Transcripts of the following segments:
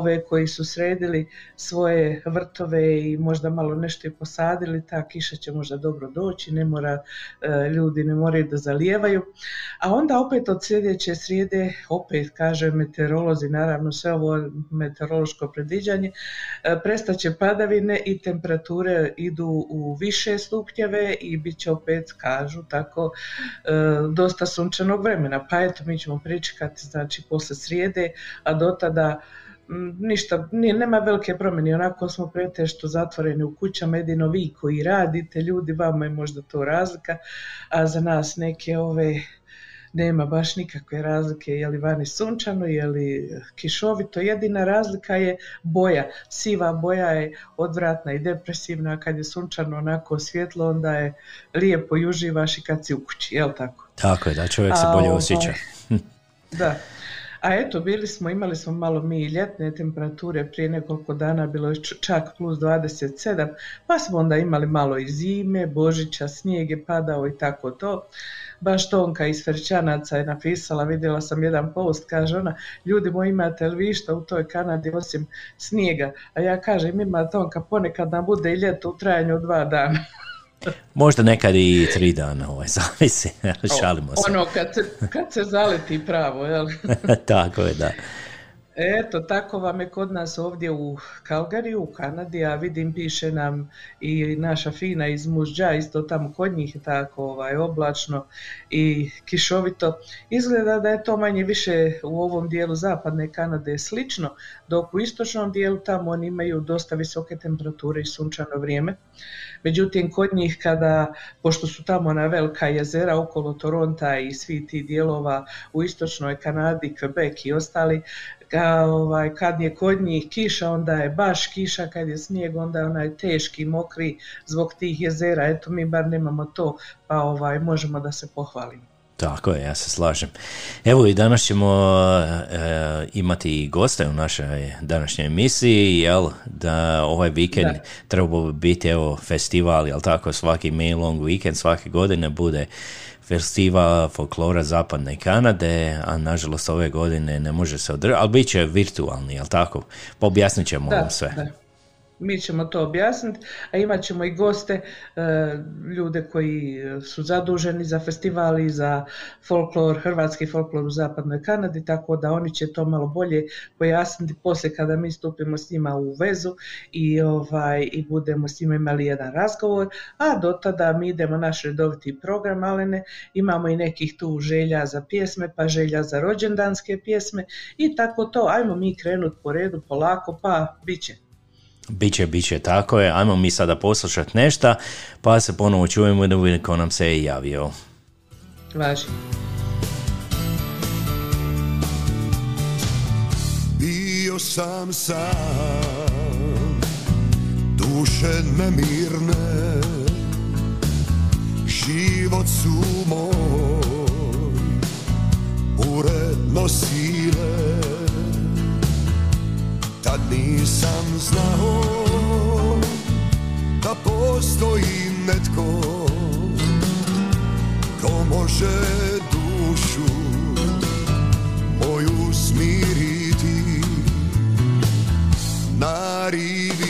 ove koji su sredili svoje vrtove i možda malo nešto i posadili, ta kiša će možda dobro doći, ne mora, e, ljudi ne moraju da zalijevaju. A onda opet od sljedeće srijede, opet kaže meteorolozi, naravno sve ovo meteorološko predviđanje, e, prestaće padavine i temperature idu u više stupnjeve i bit će opet, kažu tako, e, dosta sunčanog vremena. Pa eto, mi ćemo pričekati, znači, posle srijede, a do tada ništa, nije, nema velike promjene, onako smo pretešto zatvoreni u kućama, jedino vi koji radite, ljudi, vama je možda to razlika, a za nas neke ove nema baš nikakve razlike je li vani sunčano, je li kišovito, jedina razlika je boja, siva boja je odvratna i depresivna, a kad je sunčano onako svjetlo, onda je lijepo i uživaš i kad si u kući, jel tako? Tako je, da čovjek se bolje ovaj, osjeća. da, a eto, bili smo, imali smo malo mi ljetne temperature, prije nekoliko dana bilo je čak plus 27, pa smo onda imali malo i zime, Božića, snijeg je padao i tako to. Baš Tonka iz Ferćanaca je napisala, vidjela sam jedan post, kaže ona, ljudi moji imate li vi u toj Kanadi osim snijega? A ja kažem, ima Tonka, ponekad nam bude i ljeto u trajanju dva dana. Možda nekad i tri dana, ovaj, zavisi, šalimo se. Ono, kad, kad se zaleti pravo, jel? Tako je, da. Eto, tako vam je kod nas ovdje u Kalgariju, u Kanadi, a vidim piše nam i naša fina iz Mužđa, isto tamo kod njih je tako ovaj, oblačno i kišovito. Izgleda da je to manje više u ovom dijelu zapadne Kanade slično, dok u istočnom dijelu tamo oni imaju dosta visoke temperature i sunčano vrijeme. Međutim, kod njih kada, pošto su tamo na velika jezera okolo Toronta i svi ti dijelova u istočnoj Kanadi, Quebec i ostali, ka, ovaj, kad je kod njih kiša, onda je baš kiša, kad je snijeg, onda je onaj teški, mokri zbog tih jezera. Eto, mi bar nemamo to, pa ovaj, možemo da se pohvalimo. Tako je, ja se slažem. Evo i danas ćemo e, imati goste u našoj današnjoj emisiji, jel, da ovaj vikend da. treba biti evo festival, jel tako, svaki May Long Weekend svake godine bude festival folklora zapadne Kanade, a nažalost ove godine ne može se održati, ali bit će virtualni, jel tako? Pa objasnit ćemo vam sve. Da mi ćemo to objasniti, a imat ćemo i goste, e, ljude koji su zaduženi za festivali, za folklor, hrvatski folklor u zapadnoj Kanadi, tako da oni će to malo bolje pojasniti poslije kada mi stupimo s njima u vezu i, ovaj, i budemo s njima imali jedan razgovor, a do tada mi idemo naš redoviti program, ali ne, imamo i nekih tu želja za pjesme, pa želja za rođendanske pjesme i tako to, ajmo mi krenuti po redu, polako, pa bit će. Biće, biće, tako je. Ajmo mi sada poslušati nešto, pa se ponovo čujemo da vidimo ko nam se je javio. Važi. Bio sam sam, duše nemirne, život su moj, uredno sile, Tad nisam znao da postoji netko ko može dušu moju smiriti. Na rivi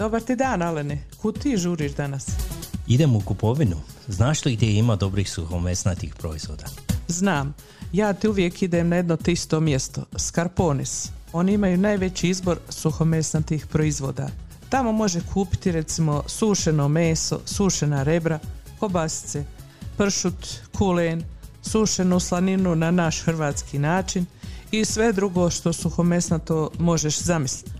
Dobar ti dan, Alene. Kud ti žuriš danas? Idem u kupovinu. Znaš li gdje ima dobrih suhomesnatih proizvoda? Znam, ja ti uvijek idem na jedno te isto mjesto, Skarponis. Oni imaju najveći izbor suhomesnatih proizvoda. Tamo može kupiti recimo sušeno meso, sušena rebra, kobasice, pršut, kulen, sušenu slaninu na naš hrvatski način i sve drugo što suhomesnato možeš zamisliti.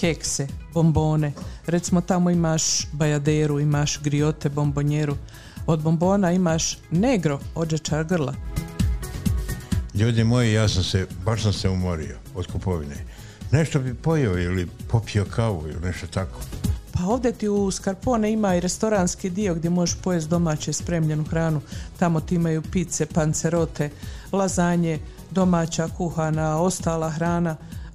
kekse, bombone. Recimo tamo imaš bajaderu, imaš griote, bombonjeru. Od bombona imaš negro, ođečar grla. Ljudi moji, ja sam se, baš sam se umorio od kupovine. Nešto bi pojeo ili popio kavu ili nešto tako. Pa ovdje ti u Skarpone ima i restoranski dio gdje možeš pojesti domaće spremljenu hranu. Tamo ti imaju pice, pancerote, lazanje, domaća kuhana, ostala hrana.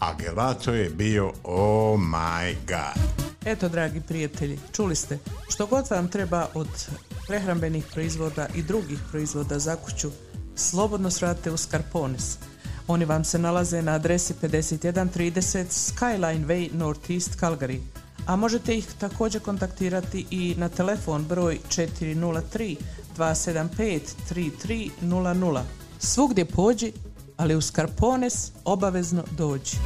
a gelato je bio oh my god. Eto, dragi prijatelji, čuli ste, što god vam treba od prehrambenih proizvoda i drugih proizvoda za kuću, slobodno sradite u Skarponis. Oni vam se nalaze na adresi 5130 Skyline Way Northeast Calgary, a možete ih također kontaktirati i na telefon broj 403 275 3300. Svugdje pođi, ali u Skarpones obavezno dođi.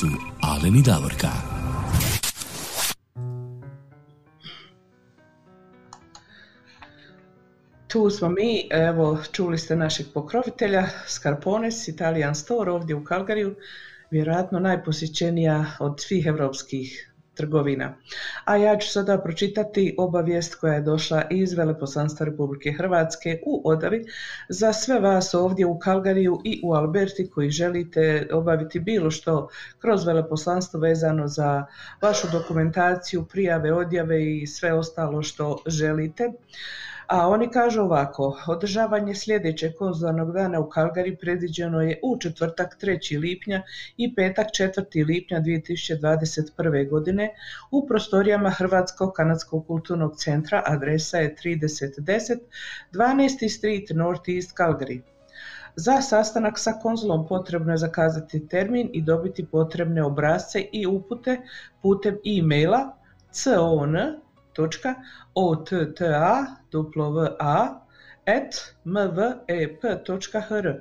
Su Alen i Davorka. Tu smo mi, evo čuli ste našeg pokrovitelja Scarpones, Italian Store ovdje u Kalgariju, vjerojatno najposjećenija od svih europskih trgovina. A ja ću sada pročitati obavijest koja je došla iz Veleposlanstva Republike Hrvatske u Odavi za sve vas ovdje u Kalgariju i u Alberti koji želite obaviti bilo što kroz veleposlanstvo vezano za vašu dokumentaciju, prijave, odjave i sve ostalo što želite. A oni kažu ovako, održavanje sljedećeg konzularnog dana u Kalgari predviđeno je u četvrtak 3. lipnja i petak 4. lipnja 2021. godine u prostorijama Hrvatskog kanadskog kulturnog centra, adresa je 3010 12. Street North East Calgary. Za sastanak sa konzulom potrebno je zakazati termin i dobiti potrebne obrazce i upute putem e-maila con mvep.hr.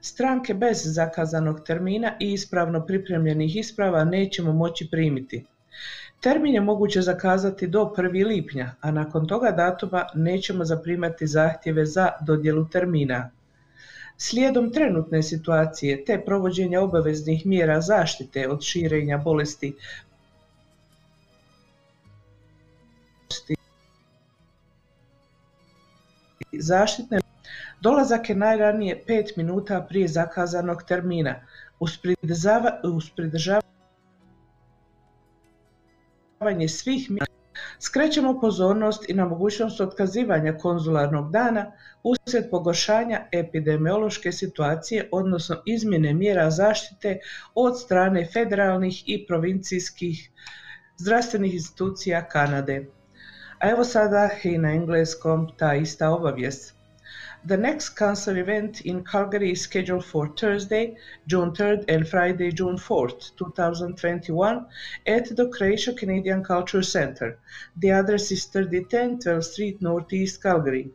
Stranke bez zakazanog termina i ispravno pripremljenih isprava nećemo moći primiti. Termin je moguće zakazati do 1. lipnja, a nakon toga datuma nećemo zaprimati zahtjeve za dodjelu termina. Slijedom trenutne situacije te provođenja obaveznih mjera zaštite od širenja bolesti zaštitne dolazak je najranije 5 minuta prije zakazanog termina uz pridržavanje svih mjera. Skrećemo pozornost i na mogućnost otkazivanja konzularnog dana uslijed pogoršanja epidemiološke situacije, odnosno izmjene mjera zaštite od strane federalnih i provincijskih zdravstvenih institucija Kanade. A evo sada i na engleskom ta ista obavijest. The next concert event in Calgary is scheduled for Thursday, June 3rd and Friday, June 4th, 2021 at the Croatia Canadian Culture Center. The address is 3010 12th Street, Northeast Calgary.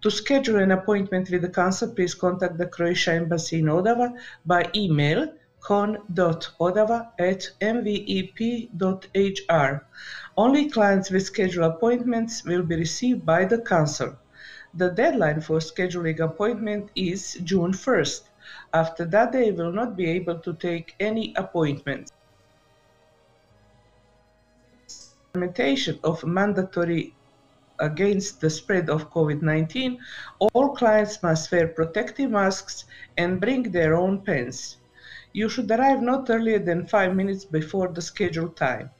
To schedule an appointment with the concert, please contact the Croatia Embassy in Odava by email con.odava at mvep.hr. Only clients with scheduled appointments will be received by the council. The deadline for scheduling appointment is June 1st. After that, they will not be able to take any appointments. Implementation of mandatory against the spread of COVID-19, all clients must wear protective masks and bring their own pens. You should arrive not earlier than five minutes before the scheduled time.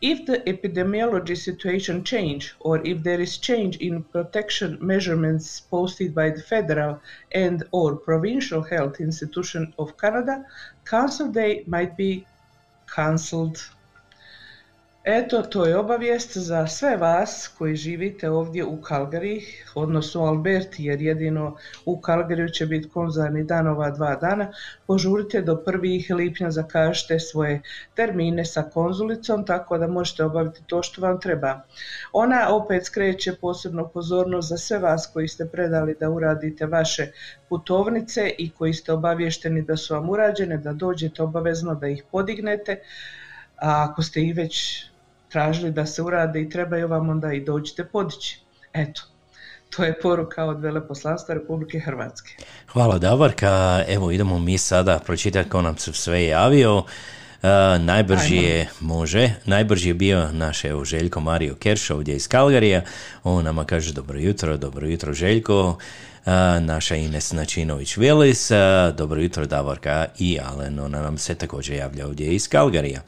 If the epidemiology situation change or if there is change in protection measurements posted by the federal and or provincial health institution of Canada, council day might be cancelled. Eto, to je obavijest za sve vas koji živite ovdje u Kalgari, odnosno u Alberti, jer jedino u Kalgariju će biti konzularni dan ova dva dana. Požurite do 1. lipnja zakažite svoje termine sa konzulicom, tako da možete obaviti to što vam treba. Ona opet skreće posebno pozornost za sve vas koji ste predali da uradite vaše putovnice i koji ste obavješteni da su vam urađene, da dođete obavezno da ih podignete, a ako ste ih već tražili da se urade i trebaju vam onda i dođite podići. Eto, to je poruka od Veleposlanstva Republike Hrvatske. Hvala Davorka, evo idemo mi sada pročitati ko nam se sve javio. Uh, najbrži je, može, najbrži je bio naš evo Željko Mario Kerš ovdje iz Kalgarija, on nama kaže dobro jutro, dobro jutro Željko, uh, naša Ines Načinović-Vilis, uh, dobro jutro Davorka i Alen, ona nam se također javlja ovdje iz Kalgarija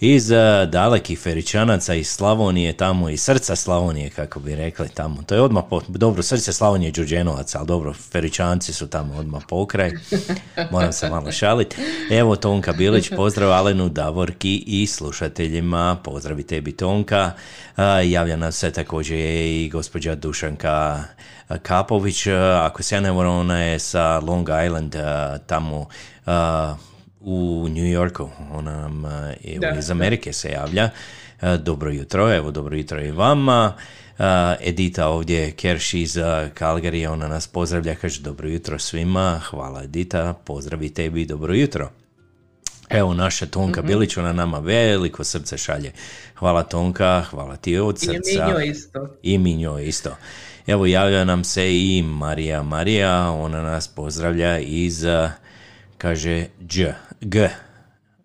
iz uh, dalekih Feričanaca iz Slavonije tamo iz srca Slavonije kako bi rekli tamo. To je odmah po, dobro srce Slavonije Đurđenovac, ali dobro Feričanci su tamo odmah pokraj. Moram se malo šaliti. Evo Tonka Bilić, pozdrav Alenu, Davorki i slušateljima. Pozdravi tebi Tonka. Uh, javlja nam se također je i gospođa Dušanka Kapović, ako se ja ne moram, ona je sa Long Island tamo u New Yorku, ona nam e, evo, Da, iz da. Amerike se javlja. E, Dobro jutro, evo dobro jutro i vama. E, Edita ovdje Kerš iz Calgary, ona nas pozdravlja, kaže dobro jutro svima, hvala Edita, pozdrav i tebi, dobro jutro. Evo naša. Tonka Bilić, ona nama veliko srce šalje. Hvala Tonka, hvala ti od I srca. mi njoj isto. I mi njoj isto. Evo javlja nam se i Marija Marija, ona nas pozdravlja iz, kaže, Đ, G.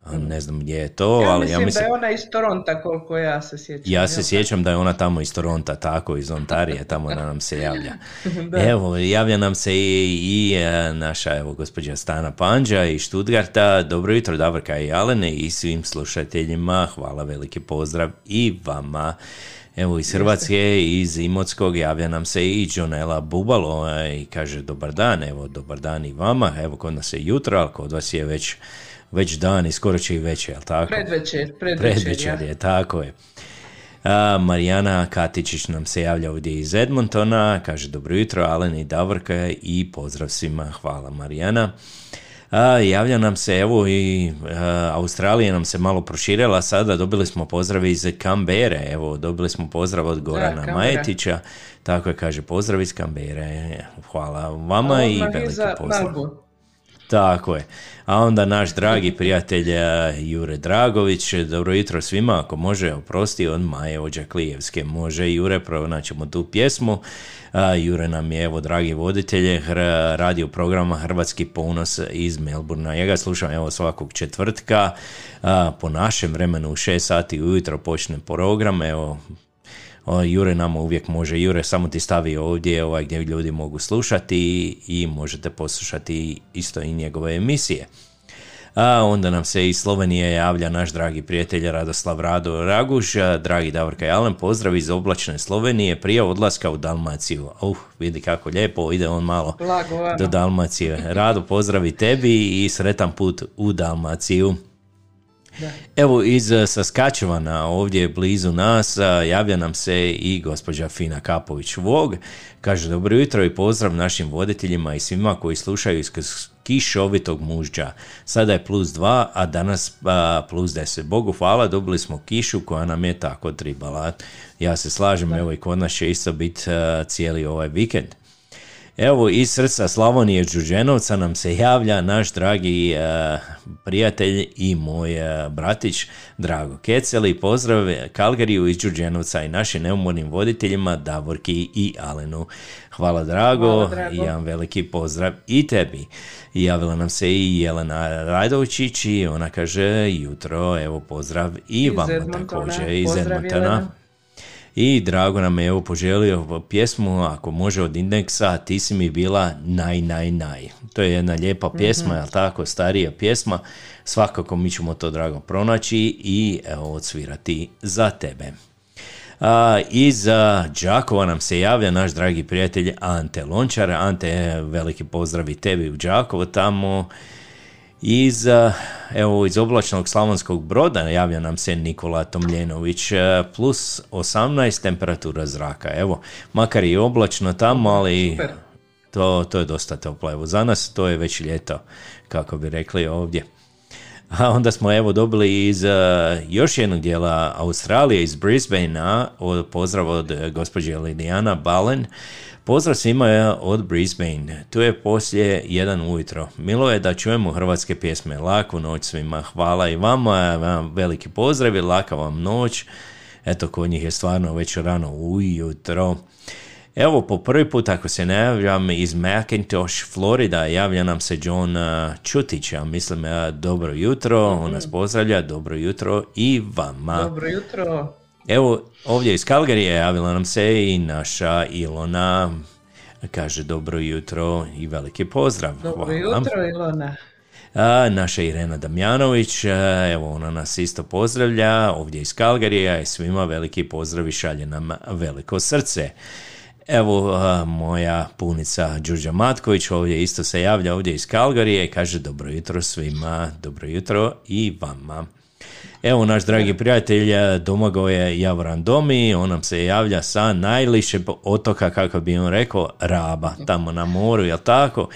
A Ne znam gdje je to, Ja ali mislim, ja mislim... da je ona iz Toronta koliko ja se sjećam. Ja se sjećam da je ona tamo iz Toronta, tako, iz Ontarije, tamo da nam se javlja. Da. Evo, javlja nam se i, i e, naša, evo, gospođa Stana Panđa iz Stuttgarta. Dobro jutro, Davorka i Alene i svim slušateljima. Hvala, veliki pozdrav i vama. Evo, iz Hrvatske, iz Imotskog javlja nam se i Jonela Bubalo i kaže dobar dan, evo, dobar dan i vama. Evo, kod nas je jutro, ali kod vas je već, već dan i skoro će i večer, jel tako? Predvečer, predvečer, Predvečer ja. je, tako je. A, Marijana Katičić nam se javlja ovdje iz Edmontona, kaže dobro jutro, Alen i Davorka i pozdrav svima, hvala Marijana. A, javlja nam se, evo i a, Australija nam se malo proširila sada, dobili smo pozdrav iz Kambere, evo dobili smo pozdrav od Gorana Kambera. Majetića, tako je, kaže pozdrav iz Kambere, hvala vama i veliki pozdrav. Melbourne. Tako je. A onda naš dragi prijatelj eh, Jure Dragović, dobro jutro svima, ako može, oprosti od Maje Ođaklijevske. Može Jure, pronaćemo tu pjesmu. Jure nam je, evo, dragi voditelje radio programa Hrvatski ponos iz Melburna. Ja ga slušam, evo, svakog četvrtka, po našem vremenu u 6 sati ujutro počne program, evo, Jure nama uvijek može, Jure samo ti stavi ovdje ovaj, gdje ljudi mogu slušati i, možete poslušati isto i njegove emisije. A onda nam se iz Slovenije javlja naš dragi prijatelj Radoslav Rado Raguž, a, dragi Davorka i Alen, pozdrav iz oblačne Slovenije prije odlaska u Dalmaciju. Uh, vidi kako lijepo, ide on malo Blago, ano. do Dalmacije. Rado pozdravi tebi i sretan put u Dalmaciju. Evo iz eh, Saskačevana, ovdje blizu nas, a, javlja nam se i gospođa Fina Kapović Vog. Kaže dobro jutro i pozdrav našim voditeljima i svima koji slušaju iz kišovitog mužđa. Sada je plus dva, a danas a, plus deset. Bogu hvala, dobili smo kišu koja nam je tako tribala. Ja se slažem, evo i kod nas će isto biti cijeli ovaj vikend. Evo, iz srca Slavonije Đuđenovca nam se javlja naš dragi eh, prijatelj i moj eh, bratić Drago Keceli. Pozdrav Kalgariju iz Đuđenovca i našim neumornim voditeljima Davorki i Alenu. Hvala Drago, Hvala, Drago. i jedan veliki pozdrav i tebi. Javila nam se i Jelena Radovčić i ona kaže jutro, evo pozdrav i Iz vama Edmontona. također iz Pozdrav, Edmontona. I drago nam je evo poželio pjesmu, ako može od indeksa, ti si mi bila naj, naj, naj. To je jedna lijepa pjesma, Mhm. jel tako, starija pjesma. Svakako mi ćemo to drago pronaći i evo odsvirati za tebe. A, iz Đakova nam se javlja naš dragi prijatelj Ante Lončar. Ante, veliki pozdrav i tebi u Đakovo tamo. Iz, a, evo, iz oblačnog slavonskog broda javlja nam se Nikola Tomljenović, a, plus 18 temperatura zraka. Evo, makar i oblačno tamo, ali to, to je dosta toplo. Evo, za nas to je već ljeto, kako bi rekli ovdje. A onda smo evo dobili iz uh, još jednog dijela Australije, iz Brisbanea, pozdrav od gospođe Lidijana Balen. Pozdrav svima od Brisbane. Tu je poslije jedan ujutro. Milo je da čujemo hrvatske pjesme. Laku noć svima. Hvala i vama. Vam veliki pozdrav i laka vam noć. Eto, kod njih je stvarno već rano ujutro. Evo, po prvi put, ako se ne javljam, iz Macintosh, Florida, javlja nam se John uh, Čutić, ja mislim, dobro jutro, on nas pozdravlja, dobro jutro i vama. Dobro jutro. Evo, ovdje iz Kalgarije javila nam se i naša Ilona, kaže dobro jutro i veliki pozdrav. Dobro Hvala. jutro, Ilona. A, naša Irena Damjanović, a, evo ona nas isto pozdravlja ovdje iz Kalgarija i svima veliki pozdrav i šalje nam veliko srce. Evo a, moja punica Đurđa Matković ovdje isto se javlja ovdje iz Kalgarije i kaže dobro jutro svima, dobro jutro i vama. Evo naš dragi prijatelj eh, Domagoje Javoran Domi, on nam se javlja sa najliše otoka, kako bi on rekao, Raba, tamo na moru, jel tako?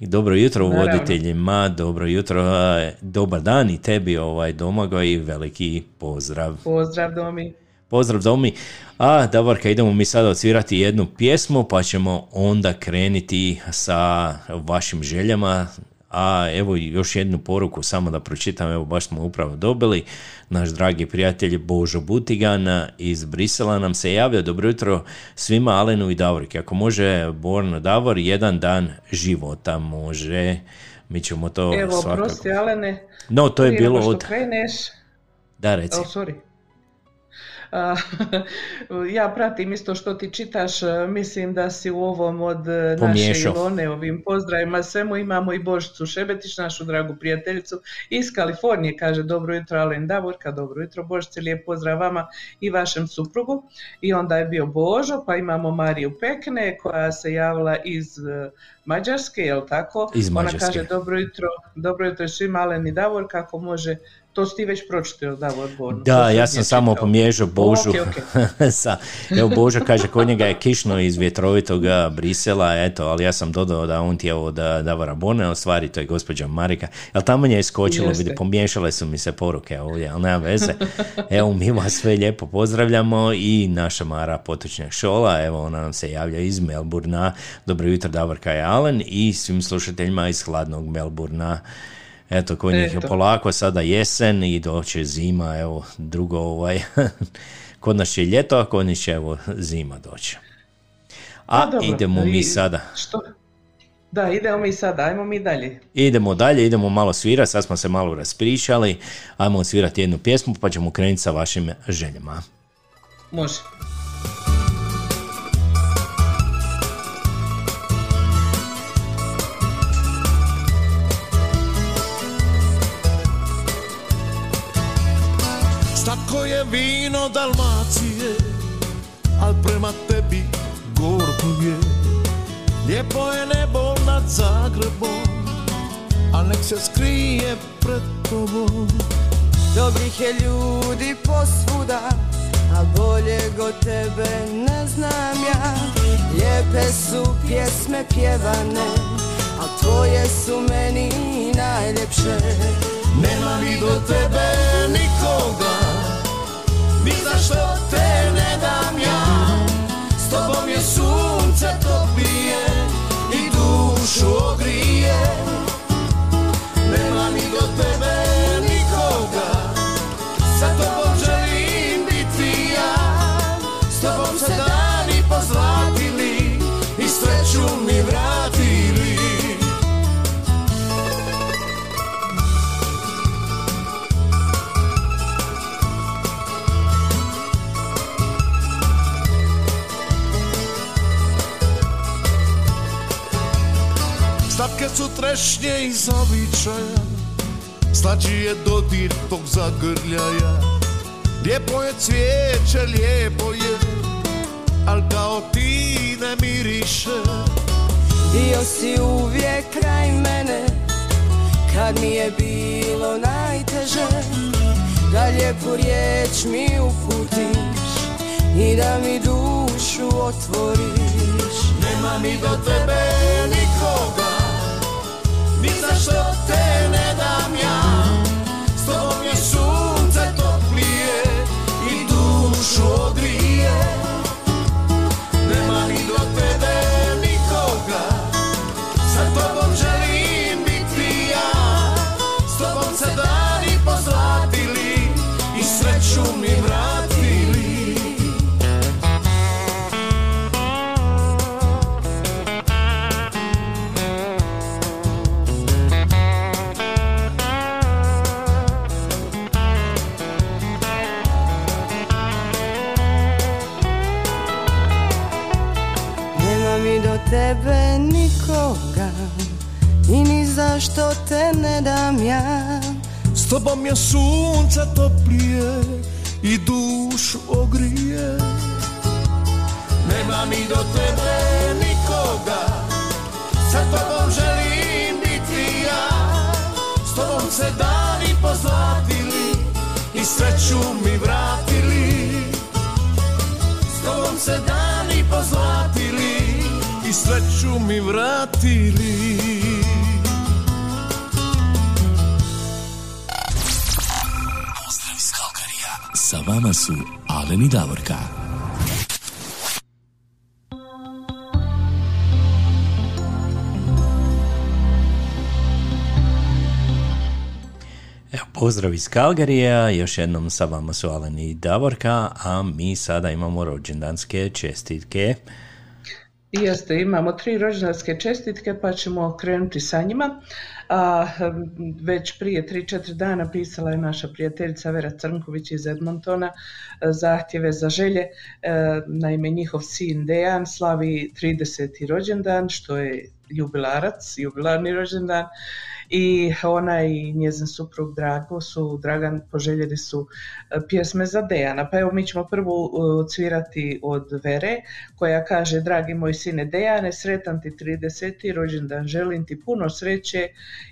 Dobro jutro Naravno. voditeljima, dobro jutro, eh, dobar dan i tebi ovaj Domagoj i veliki pozdrav. Pozdrav, Domi. Pozdrav Domi. A Davorka, idemo mi sada odsvirati jednu pjesmu, pa ćemo onda krenuti sa vašim željama. A evo još jednu poruku samo da pročitam, evo baš smo upravo dobili. Naš dragi prijatelj Božo Butigan iz Brisela nam se javio. Dobro jutro svima Alenu i Davorki. Ako može Borno Davor, jedan dan života može. Mi ćemo to Evo, svakako... prosti Alene. No, to je bilo od... kreneš, Da, reci. Oh, sorry. Ja pratim isto što ti čitaš, e, mislim da si u ovom od e, naše. Ilone, ovim pozdravima svemu imamo i Božicu Šebetić, našu dragu prijateljicu iz Kalifornije, kaže dobro jutro Alen Davorka, dobro jutro Božice, lijep pozdrav vama i vašem suprugu. I onda je bio Božo, pa imamo Mariju Pekne koja se javila iz e, Mađarske, jel tako? Iz Ona Mađarske. kaže dobro jutro, dobro jutro svima Alen i Davor, kako može, to si ti već pročitao Borno. to Da, ja sam samo pomiješao Božu. Ok, ok. sa, evo Božo kaže, kod njega je kišno iz vjetrovitog Brisela, eto, ali ja sam dodao da on ti je od Davora Borne, a u stvari to je gospođa Marika. Jel tamo je iskočilo, Jeste. vidi, pomiješale su mi se poruke ovdje, ali nema veze. Evo, mi vas sve lijepo pozdravljamo i naša Mara Potočnjak Šola, evo, ona nam se javlja iz Melburna. Dobro jutro, Davorka i Alen i svim slušateljima iz hladnog Melburna. Eto, kod njih je polako sada jesen i doće zima, evo, drugo ovaj, kod nas će ljeto, a kod njih će evo zima doći. A Pa dobro, idemo mi sada, Što? Da, idemo mi sada, ajmo mi dalje. idemo dalje, idemo malo svirati, sad smo se malo raspričali, ajmo svirati jednu pjesmu pa ćemo krenuti sa vašim željama. Može. Vino Dalmacije, al prema tebi gorko je. Lijepo je nebo nad Zagrebom, a nek se skrije pred tobom. Dobrih je ljudi posvuda, a boljeg od tebe ne znam ja. Lijepe su pjesme pjevane, a tvoje su meni najljepše. Nema mi do tebe nikoga, ni za što te ne dam ja. S tobom je sunce toplije i dušu ogrije. Nema mi do tebe nikoga, sa tobom Slatke su trešnje iz običaja Slađi je dodir tog zagrljaja Lijepo je cvijeće, lijepo je Al kao ti ne miriše Bio si uvijek kraj mene, kad mi je bilo najteže. Da lijepu riječ mi uputiš i da mi dušu otvoriš. Nema mi do tebe nikoga Ni za što te ne dam ja. S tobom je sunce toplije I dušu tobom je sunce toplije i dušu ogrije. Nema mi do tebe nikoga Sa tobom želim biti ja. S tobom se dani pozlatili I sreću mi vratili. S tobom se dani pozlatili I sreću mi vratili vama su Aleni Davorka. Pozdrav iz Kalgarija, još jednom sa vama su Aleni Davorka, a mi sada imamo rođendanske čestitke. Jeste, imamo tri rođendanske čestitke pa ćemo krenuti sa njima. A, već prije 3-4 dana pisala je naša prijateljica Vera Crnković iz Edmontona e, zahtjeve za želje. E, Naime, njihov sin Dejan slavi 30. rođendan, što je jubilarac, jubilarni rođendan i ona i njezin suprug Drago su, Dragan poželjeli su e, pjesme za Dejana. Pa evo mi ćemo prvu e, cvirati od Vere koja kaže Dragi moj sine Dejane, sretan ti 30. rođendan, želim ti puno sreće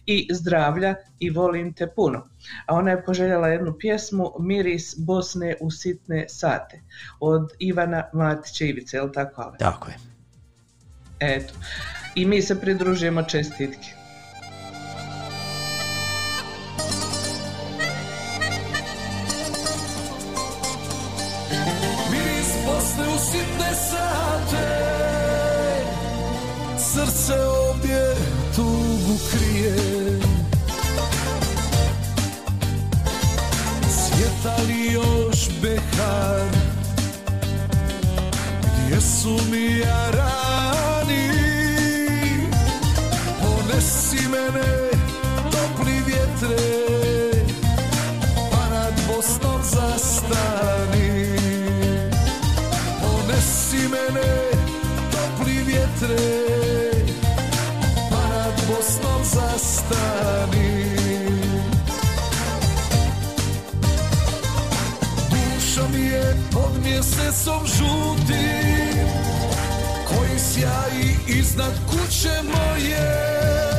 i zdravlja i volim te puno. A ona je poželjela jednu pjesmu Miris Bosne u sitne sate od Ivana Matića Ivice, je li tako? Tako je. Eto. I mi se pridružujemo čestitki. Srce ovdje tugu krije. Svijeta li još behar? Gdje su mi jarani mjesecom žutim Koji sjaji iznad kuće moje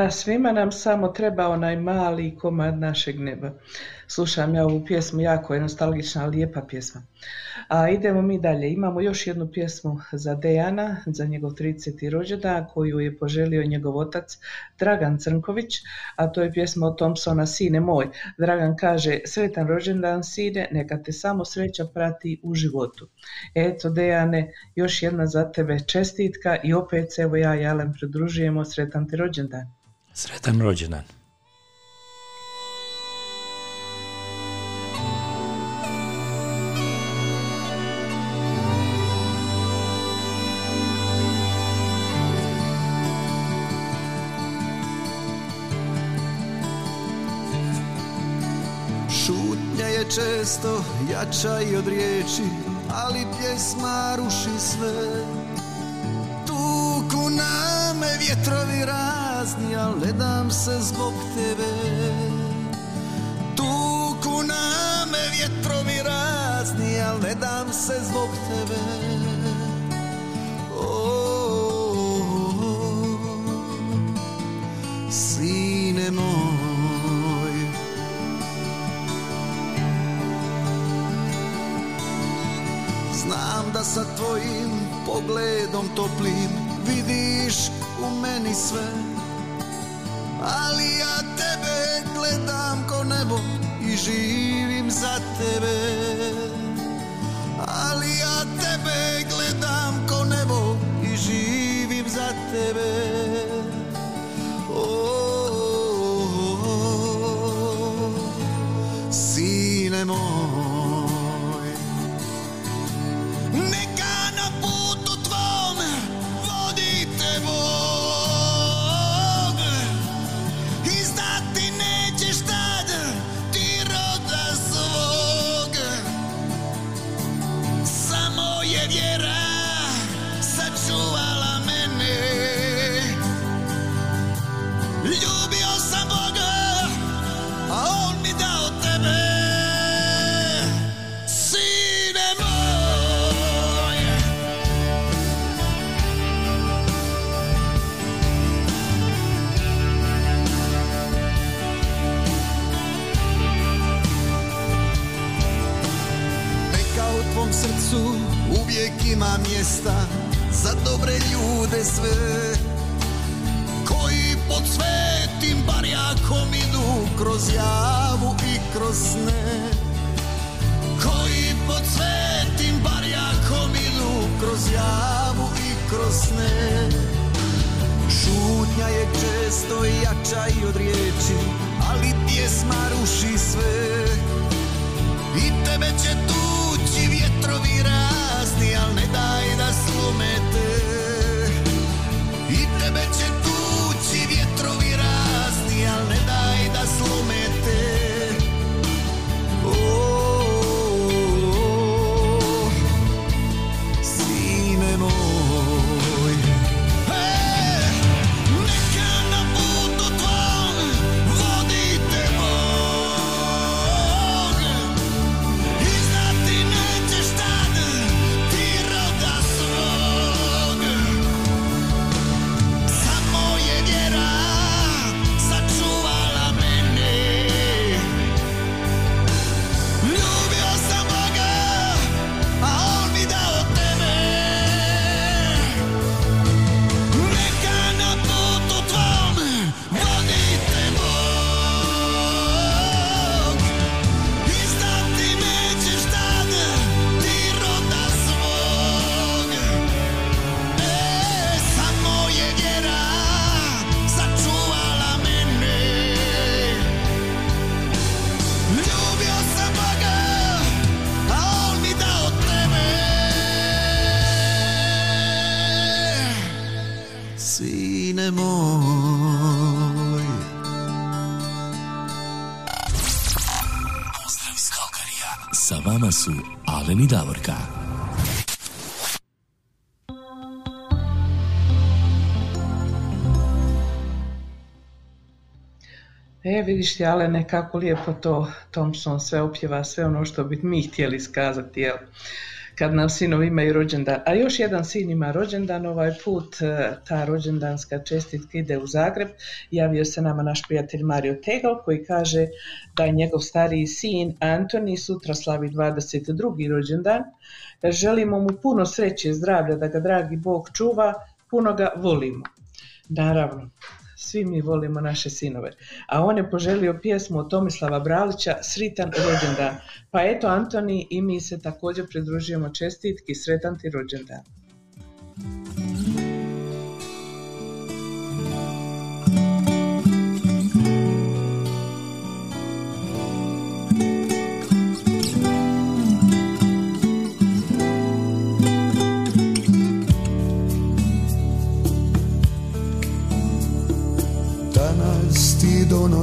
Da, svima nam samo treba onaj mali komad našeg neba. Slušam ja ovu pjesmu, jako je nostalgična, lijepa pjesma. A idemo mi dalje. Imamo još jednu pjesmu za Dejana, za njegov 30. rođendan, koju je poželio njegov otac Dragan Crnković, a to je pjesma od Thompsona Sine moj. Dragan kaže, sretan rođendan sine, neka te samo sreća prati u životu. Eto Dejane, još jedna za tebe čestitka i opet se evo ja i Alen pridružujemo, sretan ti rođendan. Sretan rođendan. Šutnja je često jača i od riječi, ali pjesma ruši sve. Tuku na me vjetrovi razni, al ne dam se zbog tebe. Tuku na me vjetrovi razni, al ne dam se zbog tebe. Sine moj, Znam da sa tvojim pogledom toplim vidiš u meni sve Ali ja tebe gledam ko nebo i živim za tebe. Ali ja Moj Pozdrav iz Kalkarija. Sa vama su Alen i Davorka. E, vidiš ti, ale nekako lijepo to Thompson sve opjeva, sve ono što bi mi htjeli iskazati, jel? Kad nam sinovi imaju rođendan. A još jedan sin ima rođendan, ovaj put e, ta rođendanska čestitka ide u Zagreb. Javio se nama naš prijatelj Mario Tegal koji kaže da je njegov stariji sin Antoni sutra slavi 22. rođendan. Želimo mu puno sreće i zdravlja, da ga dragi Bog čuva, puno ga volimo. Naravno, svi mi volimo naše sinove. A on je poželio pjesmu od Tomislava Bralića Sritan rođendan. Pa eto Antoni i mi se također pridružujemo čestitki Sretan ti rođendan.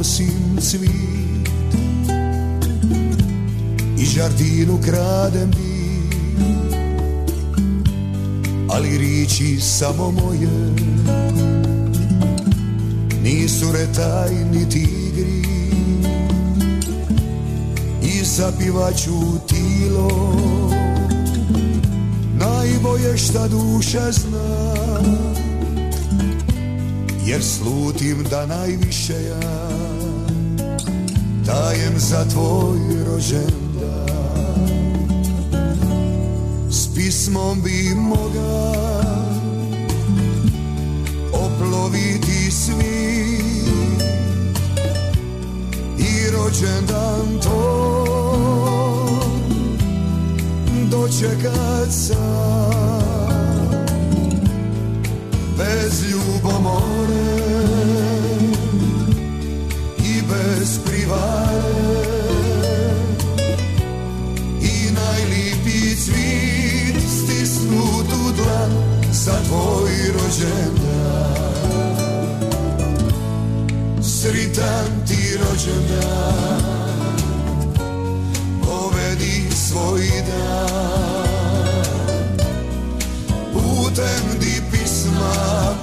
Ti donosim cvit I žardinu kradem di Ali riči samo moje. Nisu retaj niti igri I zapivaću tilo. Najbolje šta duša zna. Jer slutim da najviše ja dajem za tvoj rođendan. S pismom bi moga oploviti svi. I rođendan to dočekat sam. Bez ljubomore za tvoj rođendan sritan ti rođendan povedi svoj dan putem di pisma,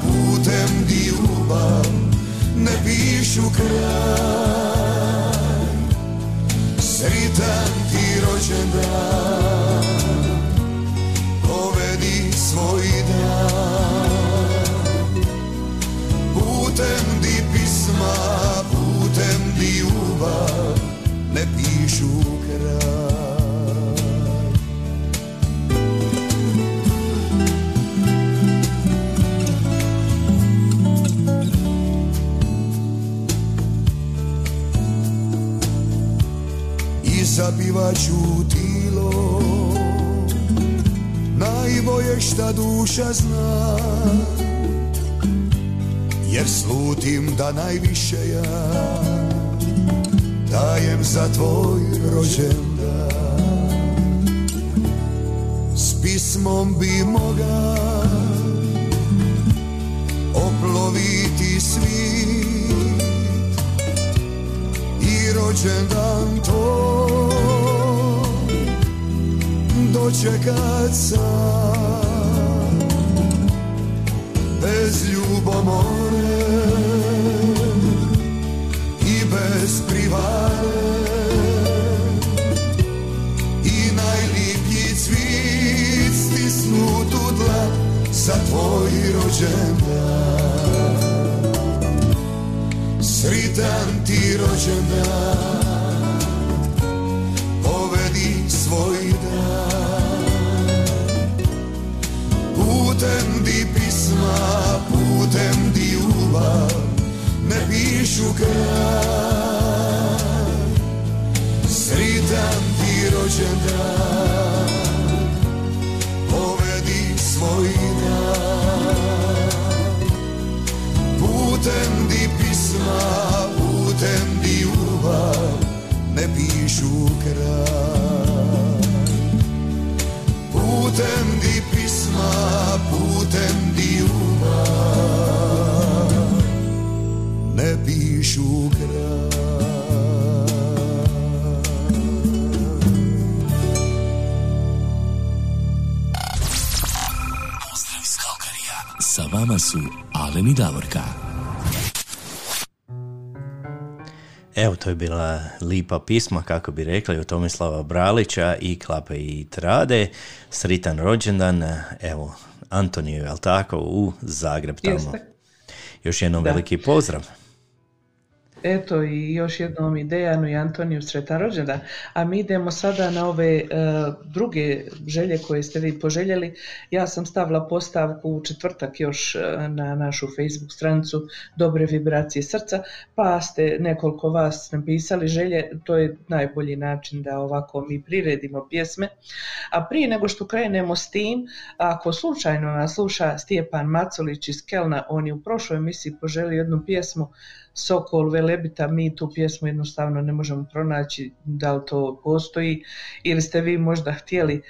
putem di ljubav ne pišu kraj. Sritan ti rođendan, povedi svoj dan. Putem di pisma, putem di ljubav ne pišu kraj. I zapivaću tilo. Najbolje šta duša zna. Jer slutim da najviše ja dajem za tvoj rođendan. S pismom bi moga oploviti svijet i rođendan to dočekat sam bez ljubomore i bez privare. I najlipji cvit stisnut u dlan za tvoj rođendan Sritan ti rođendan Kraj Sritan ti rođendan. Povedi svoj dan. Putem di pisma, putem di ljubav ne pišu kraj. Sa vama su Alen i Davorka. Evo, to je bila lipa pisma, kako bi rekli, od Tomislava Bralića i Klape i Trade. Sritan rođendan, evo, Antoniju, jel tako, u Zagreb tamo. Jeste. Još jednom Da. veliki pozdrav. Eto i još jednom i Dejanu i Antoniju sretan rođendan. A mi idemo sada na ove e, druge želje koje ste vi poželjeli. Ja sam stavila postavku u četvrtak još e, na našu Facebook stranicu Dobre vibracije srca, pa ste nekoliko vas napisali želje. To je najbolji način da ovako mi priredimo pjesme. A prije nego što krenemo s tim, ako slučajno nas sluša Stjepan Macolić iz Kelna, on je u prošloj emisiji poželio jednu pjesmu Sokol Velebita, mi tu pjesmu jednostavno ne možemo pronaći da li to postoji ili ste vi možda htjeli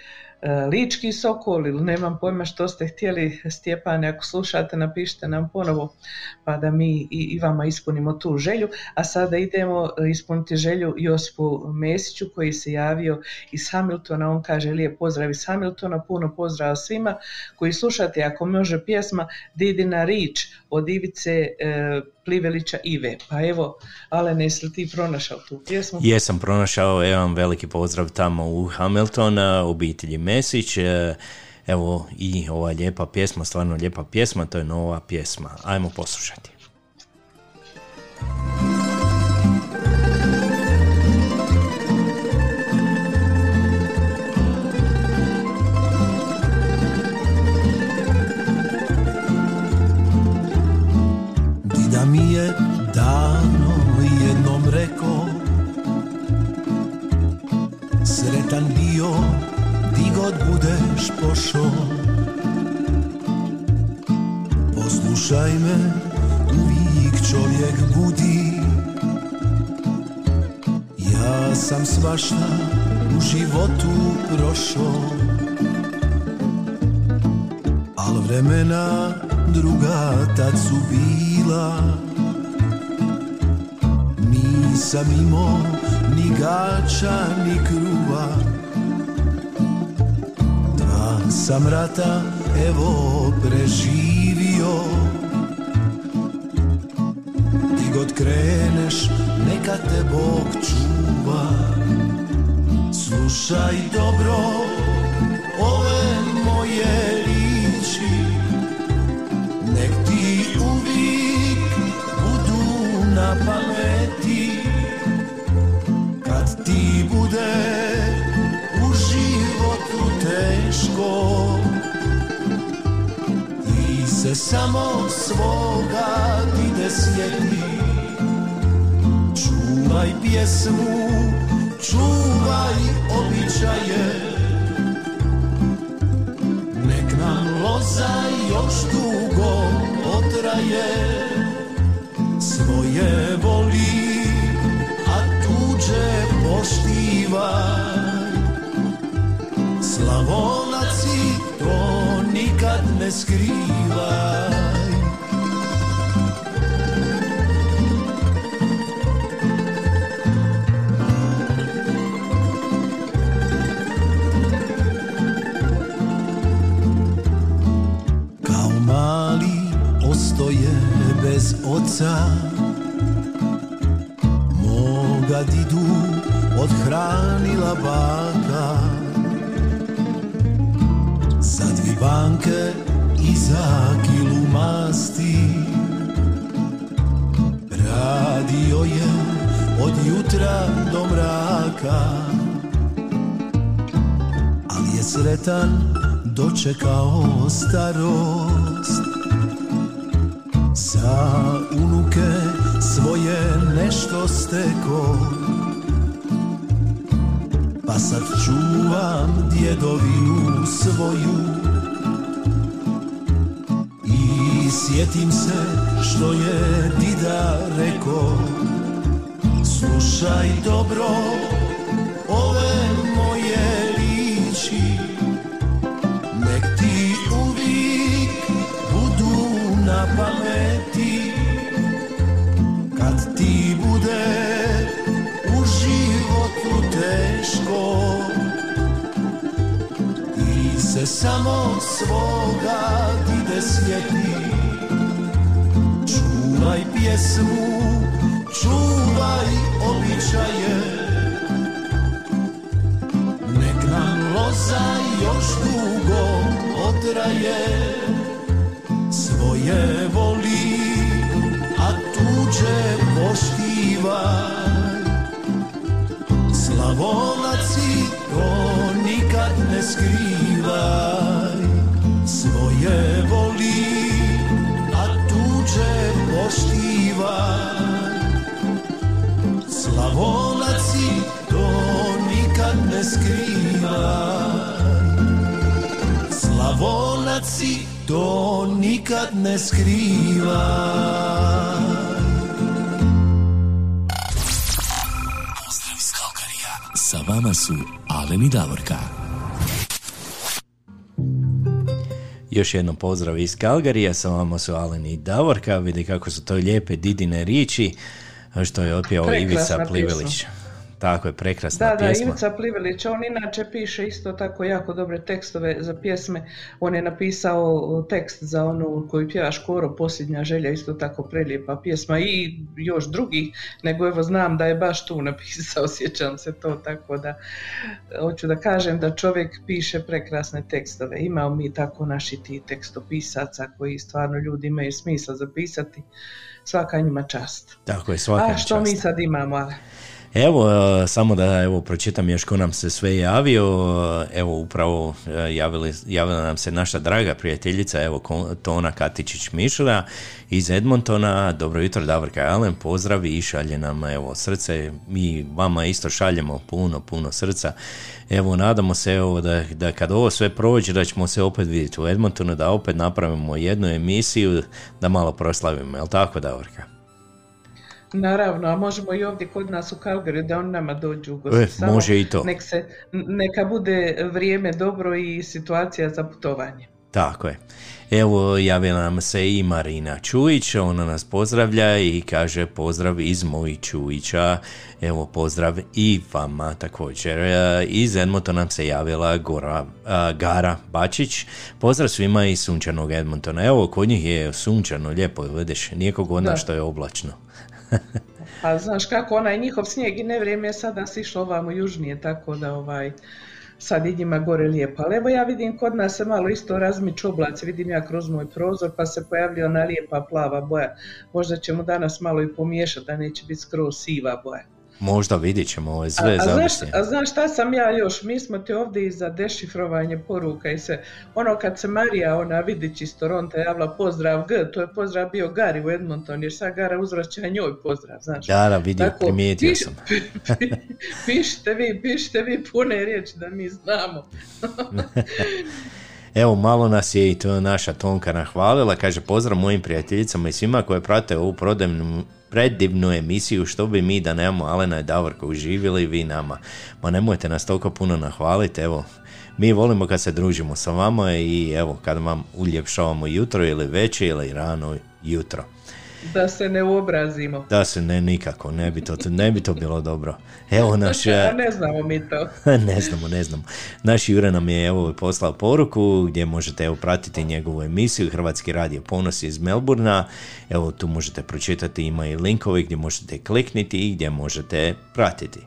e, Lički Sokol ili nemam pojma što ste htjeli Stjepane, ako slušate napišite nam ponovo pa da mi i, vama ispunimo tu želju, a sada idemo ispuniti želju Josipu Mesiću koji se javio iz Hamiltona, on kaže lijep pozdrav iz Hamiltona, puno pozdrava svima koji slušate, ako može pjesma Didina Rič od Ivice e, Plivelića Ive. Pa evo, Alen, jesi li ti pronašao tu pjesmu? Jesam pronašao, evo vam veliki pozdrav tamo u Hamiltona, obitelji Mesić. E, Evo i ova lijepa pjesma, stvarno lijepa pjesma, to je nova pjesma. Ajmo poslušati. Bio di god budeš pošao. Poslušaj me, uvijek čovjek budi. Ja sam svašta u životu prošao. Al vremena druga tad su bila. Nisam imao ni gača ni kruva sam rata evo preživio. Di god kreneš neka te Bog čuva. Slušaj dobro ove moje riči. Nek ti uvijek budu na pameti. Kad ti bude teško. Ti se samo svoga ide sjeti. Čuvaj pjesmu, čuvaj običaje. Nek nam loza još dugo potraje Svoje voli, a tuđe poštivaj Slavonaci to mali ostoje bez oca Moga didu odhranila baka. Za dvi banke i za kilu masti Radio je od jutra do mraka Ali je sretan dočekao starost. Za unuke svoje nešto steko Pa sad čuvam djedovinu svoju sjetim se što je dida reko Slušaj dobro ove moje riči. Nek ti uvijek budu na pameti. Kad ti bude u životu teško Ti se samo svoga dide sjeti pjesmu, čuvaj običaje. Nek nam loza još dugo otraje. Svoje voli, a tuđe poštivaj Slavonaci to nikad ne skrivaj. Svoje voli, poštivaj Slavonaci to nikad ne skrivaj Slavonaci to nikad ne skrivaj Pozdrav iz Kalkarija. Sa vama su Alen i Davorka. Još jednom pozdrav iz Kalgarija, sa vama su Alen i Davorka, vidi kako su to lijepe didine riječi, što je otpjevao Ivica. Plivelić. Tako je, prekrasna Da, da, pjesma. Ivica Plivelić, on inače piše isto tako jako dobre tekstove za pjesme. On je napisao tekst za onu koju pjeva Škoro, Posljednja želja, isto tako prelijepa pjesma i još drugih, nego evo znam da je baš tu napisao, sjećam se to, tako da hoću da kažem da čovjek piše prekrasne tekstove. Imamo mi tako naši ti tekstopisaca koji stvarno ljudi imaju smisla zapisati. Svaka njima čast. Tako je, svaka A što čast. mi sad imamo? Ale? Evo, e, samo da evo pročitam još ko nam se sve javio. Evo, upravo e, javili, javila nam se naša draga prijateljica, evo Tona Katičić-Mišra iz Edmontona. Dobro jutro, Davorka Alen, pozdrav i šalje nam evo srce. Mi vama isto šaljemo puno, puno srca. Evo, nadamo se evo da, da kad ovo sve prođe, da ćemo se opet vidjeti u Edmontonu, da opet napravimo jednu emisiju, da malo proslavimo. Jel tako, Davorka? Naravno, a možemo i ovdje kod nas u Calgary da on nama dođu u goste. E, Samo može i to. Nek se, neka bude vrijeme dobro i situacija za putovanje. Tako je. Evo, javila nam se i Marina Čujić, ona nas pozdravlja i kaže pozdrav iz mojih Čujića. Evo, pozdrav i vama također. E, Iz Edmontona nam se javila Gora, a, Gara Bačić. Pozdrav svima iz sunčanog Edmontona. Evo, kod njih je sunčano, lijepo, vidiš, nije kod nas Da. što je oblačno. Pa znaš kako, onaj njihov snijeg i nevrijeme je sada sišlo ovamo južnije, tako da ovaj, sad i njima gore lijepo. Ali evo ja vidim kod nas se malo isto razmiču oblaci, vidim ja kroz moj prozor pa se pojavlja ona lijepa plava boja. Možda ćemo danas malo i pomiješati da neće biti skroz siva boja. Možda vidjet ćemo, ovo je A, sve a, znaš, a znaš šta sam ja još? Mi smo ti ovdje i za dešifrovanje poruka i sve. Ono kad se Marija, ona Vidić iz Toronto javila pozdrav G, to je pozdrav bio Gari u Edmonton, jer sad Gara uzvraća njoj pozdrav, znaš. Da, vidio, Tako, primijetio piš- sam. pišite vi, pišite vi pune riječi da mi znamo. Evo, malo nas je i to naša Tonka nahvalila, kaže pozdrav mojim prijateljicama i svima koje prate ovu prodivnu, predivnu emisiju, što bi mi da nemamo Alena i Davorka uživjeli vi nama. Ma nemojte nas toliko puno nahvaliti, evo, mi volimo kad se družimo sa vama i evo, kad vam uljepšavamo jutro ili večer ili rano jutro. Da se ne uobrazimo. Da se ne, nikako, ne bi to, ne bi to bilo dobro. Evo naš... A ne znamo mi to. ne znamo, ne znamo. Naš Jure nam je evo poslao poruku gdje možete evo pratiti njegovu emisiju Hrvatski radio ponos iz Melburna. Evo tu možete pročitati, ima i linkovi gdje možete klikniti i gdje možete pratiti.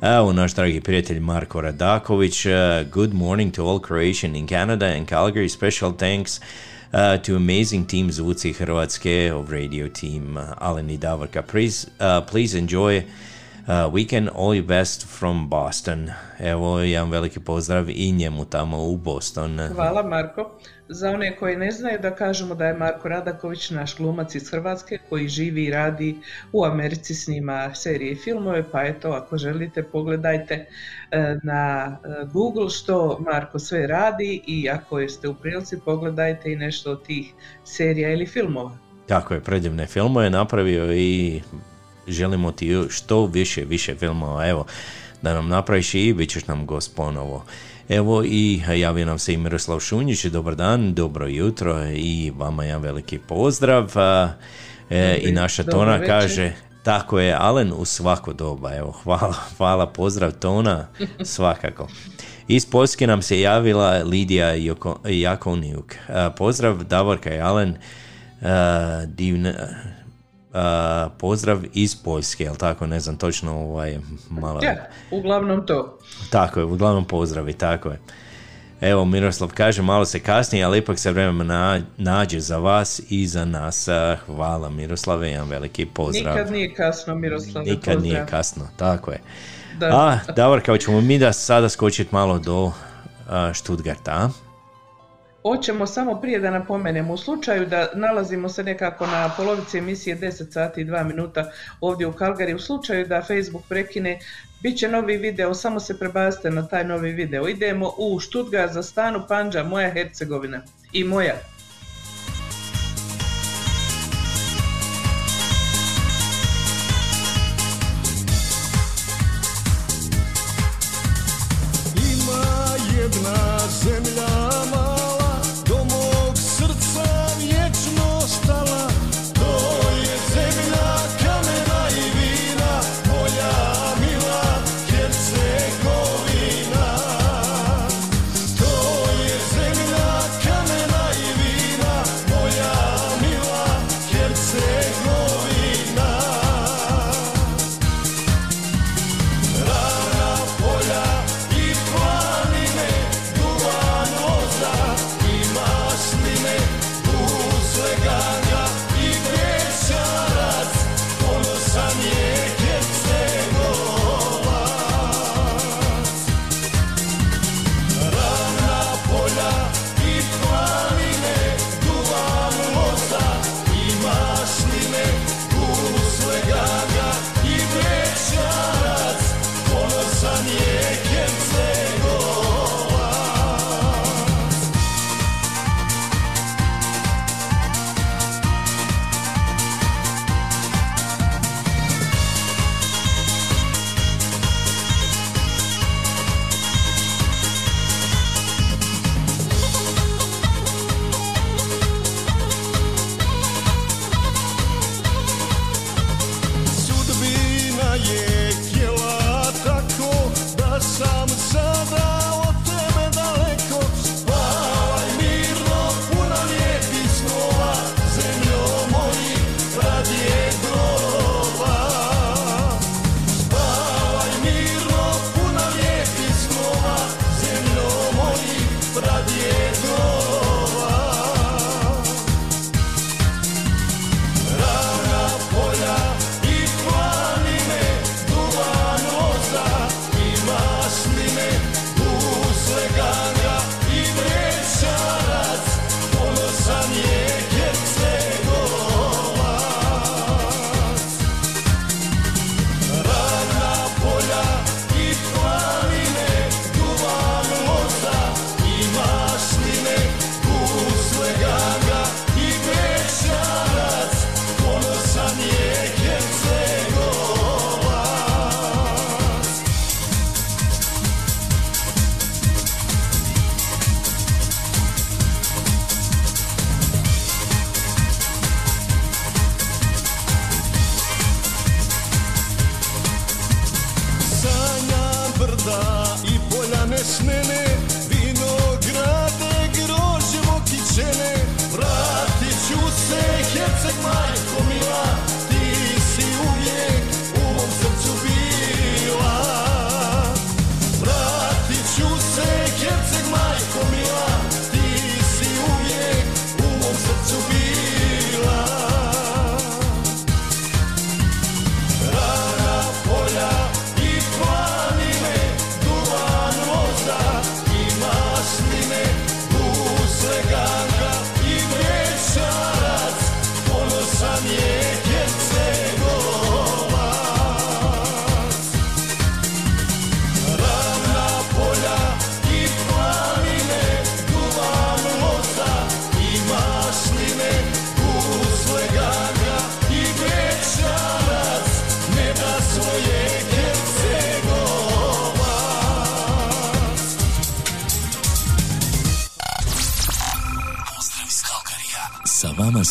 Evo naš dragi prijatelj Marko Radaković. uh, good morning to all Croatian in Canada and Calgary. Special thanks uh, to amazing teams Vuci Hrvatske of radio team uh, Alen i Davorka. Please, uh, please enjoy Uh, weekend, all you best from Boston. Evo, jedan veliki pozdrav i njemu tamo u Boston. Hvala Marko. Za one koji ne znaju da kažemo da je Marko Radaković naš glumac iz Hrvatske koji živi i radi u Americi snima serije i filmove, pa eto ako želite pogledajte e, na e, Google što Marko sve radi i ako jeste u prilici pogledajte i nešto od tih serija ili filmova. Tako je, predivne filmove je napravio i želimo ti što više, više filmova. Evo, da nam napraviš i bit ćeš nam gost ponovo. Evo i javio nam se i Miroslav Šunjić, dobar dan, dobro jutro i vama jedan veliki pozdrav. E, I naša Tona večer. kaže, tako je, Alen u svako doba, evo, hvala, hvala, pozdrav Tona, svakako. Iz Poljske nam se javila Lidija Jakonijuk. A, Pozdrav Davorka i Alen, a, divne, a, pozdrav iz Poljske, jel tako, ne znam točno ovaj, malo... Ja, uglavnom to. Tako je, uglavnom pozdravi, tako je. Evo, Miroslav kaže, malo se kasnije, ali ipak se vremena na- nađe za vas i za nas. Hvala Miroslave, jedan veliki pozdrav. Nikad nije kasno, Miroslave. Nikad nije kasno, tako je. Da. A, Davorka, hoćemo mi da sada skočiti malo do a, Stuttgarta? Hoćemo samo prije da napomenemo, u slučaju da nalazimo se nekako na polovici emisije 10 sati i 2 minuta ovdje u Kalgari, u slučaju da Facebook prekine, bit će novi video, samo se prebacite na taj novi video. Idemo u Stuttgart za stanu Panđa, moja Hercegovina i moja.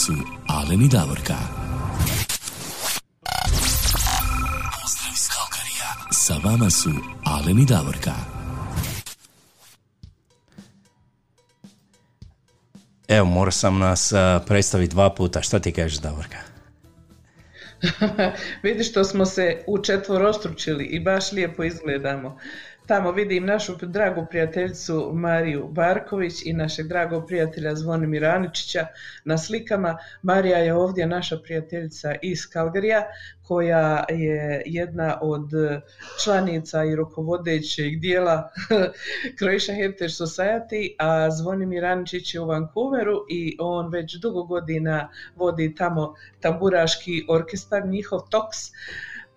Su Alen i Davorka. Pozdrav iz Kalkarija. Sa vama su Alen i Davorka. Evo, morao sam nas a, predstaviti dva puta. Šta ti kažeš, Davorka? Vidiš što smo se u četvorostručili i baš lijepo izgledamo. Tamo vidim našu dragu prijateljicu Mariju Barković i našeg dragog prijatelja Zvonimira Aničića na slikama. Marija je ovdje naša prijateljica iz Kalgarija koja je jedna od članica i rukovodećeg dijela Croatia Heritage Society, a Zvonimir Aničić je u Vancouveru i on već dugo godina vodi tamo tamburaški orkestar, njihov TOX,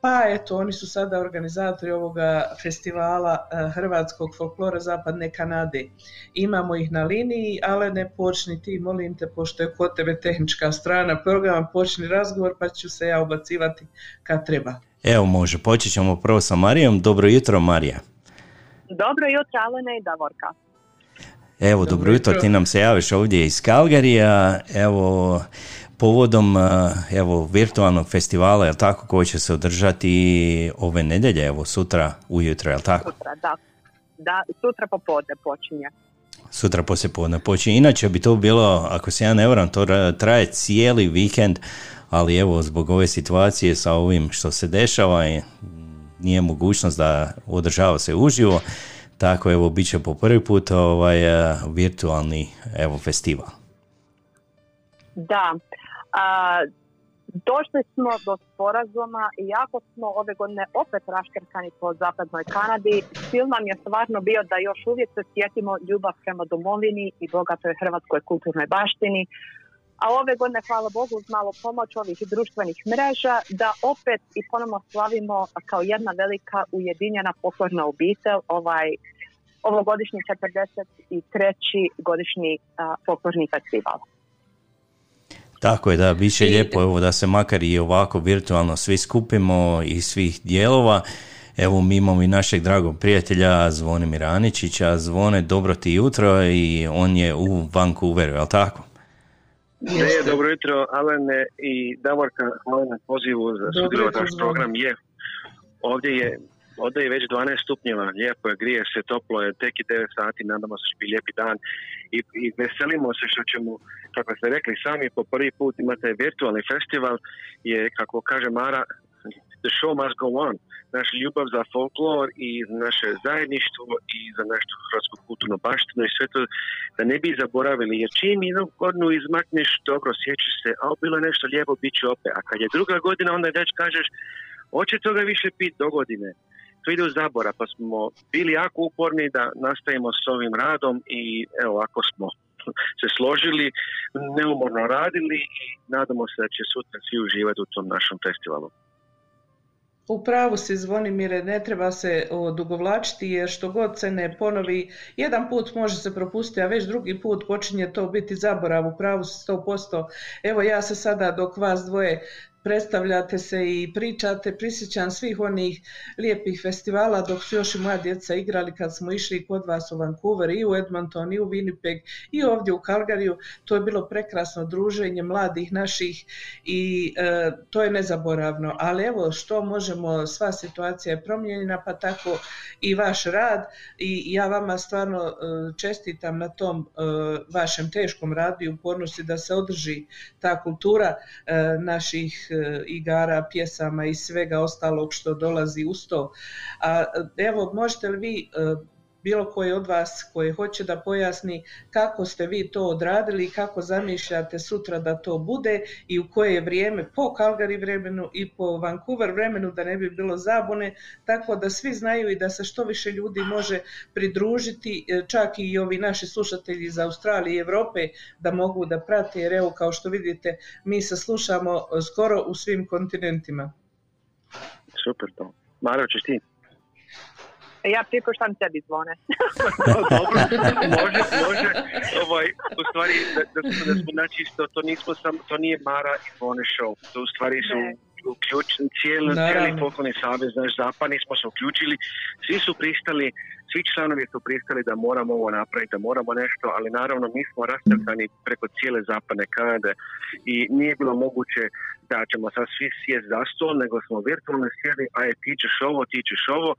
pa eto, oni su sada organizatori ovoga festivala eh, Hrvatskog folklora Zapadne Kanade. Imamo ih na liniji, ale ne počni ti, molim te, pošto je kod tebe tehnička strana programa, počni razgovor pa ću se ja ubacivati kad treba. Evo može, počet ćemo prvo sa Marijom. Dobro jutro Marija. Dobro jutro, Alena i Davorka. Evo, dobro, jutro, ti nam se javiš ovdje iz Kalgarija. Evo, povodom a, evo, virtualnog festivala, jel tako, koji će se održati ove nedelje, evo sutra ujutro, jel tako? Sutra, da. Da, sutra popodne počinje. Sutra poslije podne počinje. Inače bi to bilo, ako se ja ne varam, to ra- traje cijeli vikend, ali evo, zbog ove situacije sa ovim što se dešava, je- nije mogućnost da održava se uživo, tako evo, bit će po prvi put ovaj, a, virtualni evo, festival. Da. A, došli smo do sporazuma i jako smo ove godine opet raškrkani po zapadnoj Kanadi. Cilj nam je stvarno bio da još uvijek se sjetimo ljubav prema domovini i bogatoj hrvatskoj kulturnoj baštini. A ove godine, hvala Bogu, uz malo pomoć ovih društvenih mreža, da opet i ponovno slavimo kao jedna velika ujedinjena pokorna obitelj ovaj ovogodišnji 43. godišnji a, folklorni festival. Tako je, da, bit će lijepo evo, da se makar i ovako virtualno svi skupimo iz svih dijelova. Evo mi imamo i našeg dragog prijatelja Zvonimira Aničića. Zvone, dobro ti jutro i on je u Vancouveru, je li tako? Ne, dobro jutro, Alene i Davorka, hvala na pozivu za Zvone. program. Je, ovdje je Ovdje je već 12 stupnjeva, lijepo je, grije se, toplo je, tek je 9 sati, nadamo se što bi lijepi dan i, i veselimo se što ćemo, kako ste rekli sami, po prvi put imate virtualni festival, je, kako kaže Mara, the show must go on. Naš ljubav za folklor i za naše zajedništvo i za našu hrvatsku kulturnu baštinu i sve to da ne bi zaboravili. Jer čim jednu godinu izmakneš, dobro, sjećaš se, a bilo je nešto lijepo, bit će opet. A kad je druga godina, onda već kažeš, hoće toga više pit do godine. To ide u zabora, pa smo bili jako uporni da nastavimo s ovim radom i evo, ako smo se složili, neumorno radili i nadamo se da će sutra svi uživati u tom našem festivalu. U pravu si Zvonimire, ne treba se odugovlačiti jer što god se ne ponovi, jedan put može se propustiti, a već drugi put počinje to biti zaborav, u pravu si 100%. Evo ja se sada dok vas dvoje predstavljate se i pričate, prisjećam svih onih lijepih festivala dok su još i moja djeca igrali kad smo išli kod vas u Vancouver i u Edmonton i u Winnipeg i ovdje u Calgaryju. To je bilo prekrasno druženje mladih naših i e, to je nezaboravno. Ali evo što možemo, sva situacija je promijenjena pa tako i vaš rad i ja vama stvarno e, čestitam na tom e, vašem teškom radu i upornosti da se održi ta kultura e, naših igara, pjesama i svega ostalog što dolazi uz to. A evo, možete li vi e, bilo koji od vas koji hoće da pojasni kako ste vi to odradili i kako zamišljate sutra da to bude i u koje vrijeme po Calgary vremenu i po Vancouver vremenu da ne bi bilo zabune, tako da svi znaju i da se što više ljudi može pridružiti, e, čak i ovi naši slušatelji iz Australije i Europe da mogu da prate, jer evo kao što vidite mi se slušamo e, skoro u svim kontinentima. Super to. Maro, ćeš ti? Ja pripuštam tebi zvone. Dobro, može, može. Ovaj, u stvari, da, da, smo- da smo načisto, to nismo sam, to nije Mara i Bone show. To u stvari su uključeni cijeli, cijeli Naravno. folklorni savez, naš zapadni smo se uključili, svi su pristali, svi članovi su pristali da moramo ovo napraviti, da moramo nešto, ali naravno mi smo rastrkani preko cijele zapadne Kanade i nije bilo moguće da ćemo sad svi sjest za stol, nego smo virtualno sjeli, aj ti ćeš ovo, ti ćeš ovo,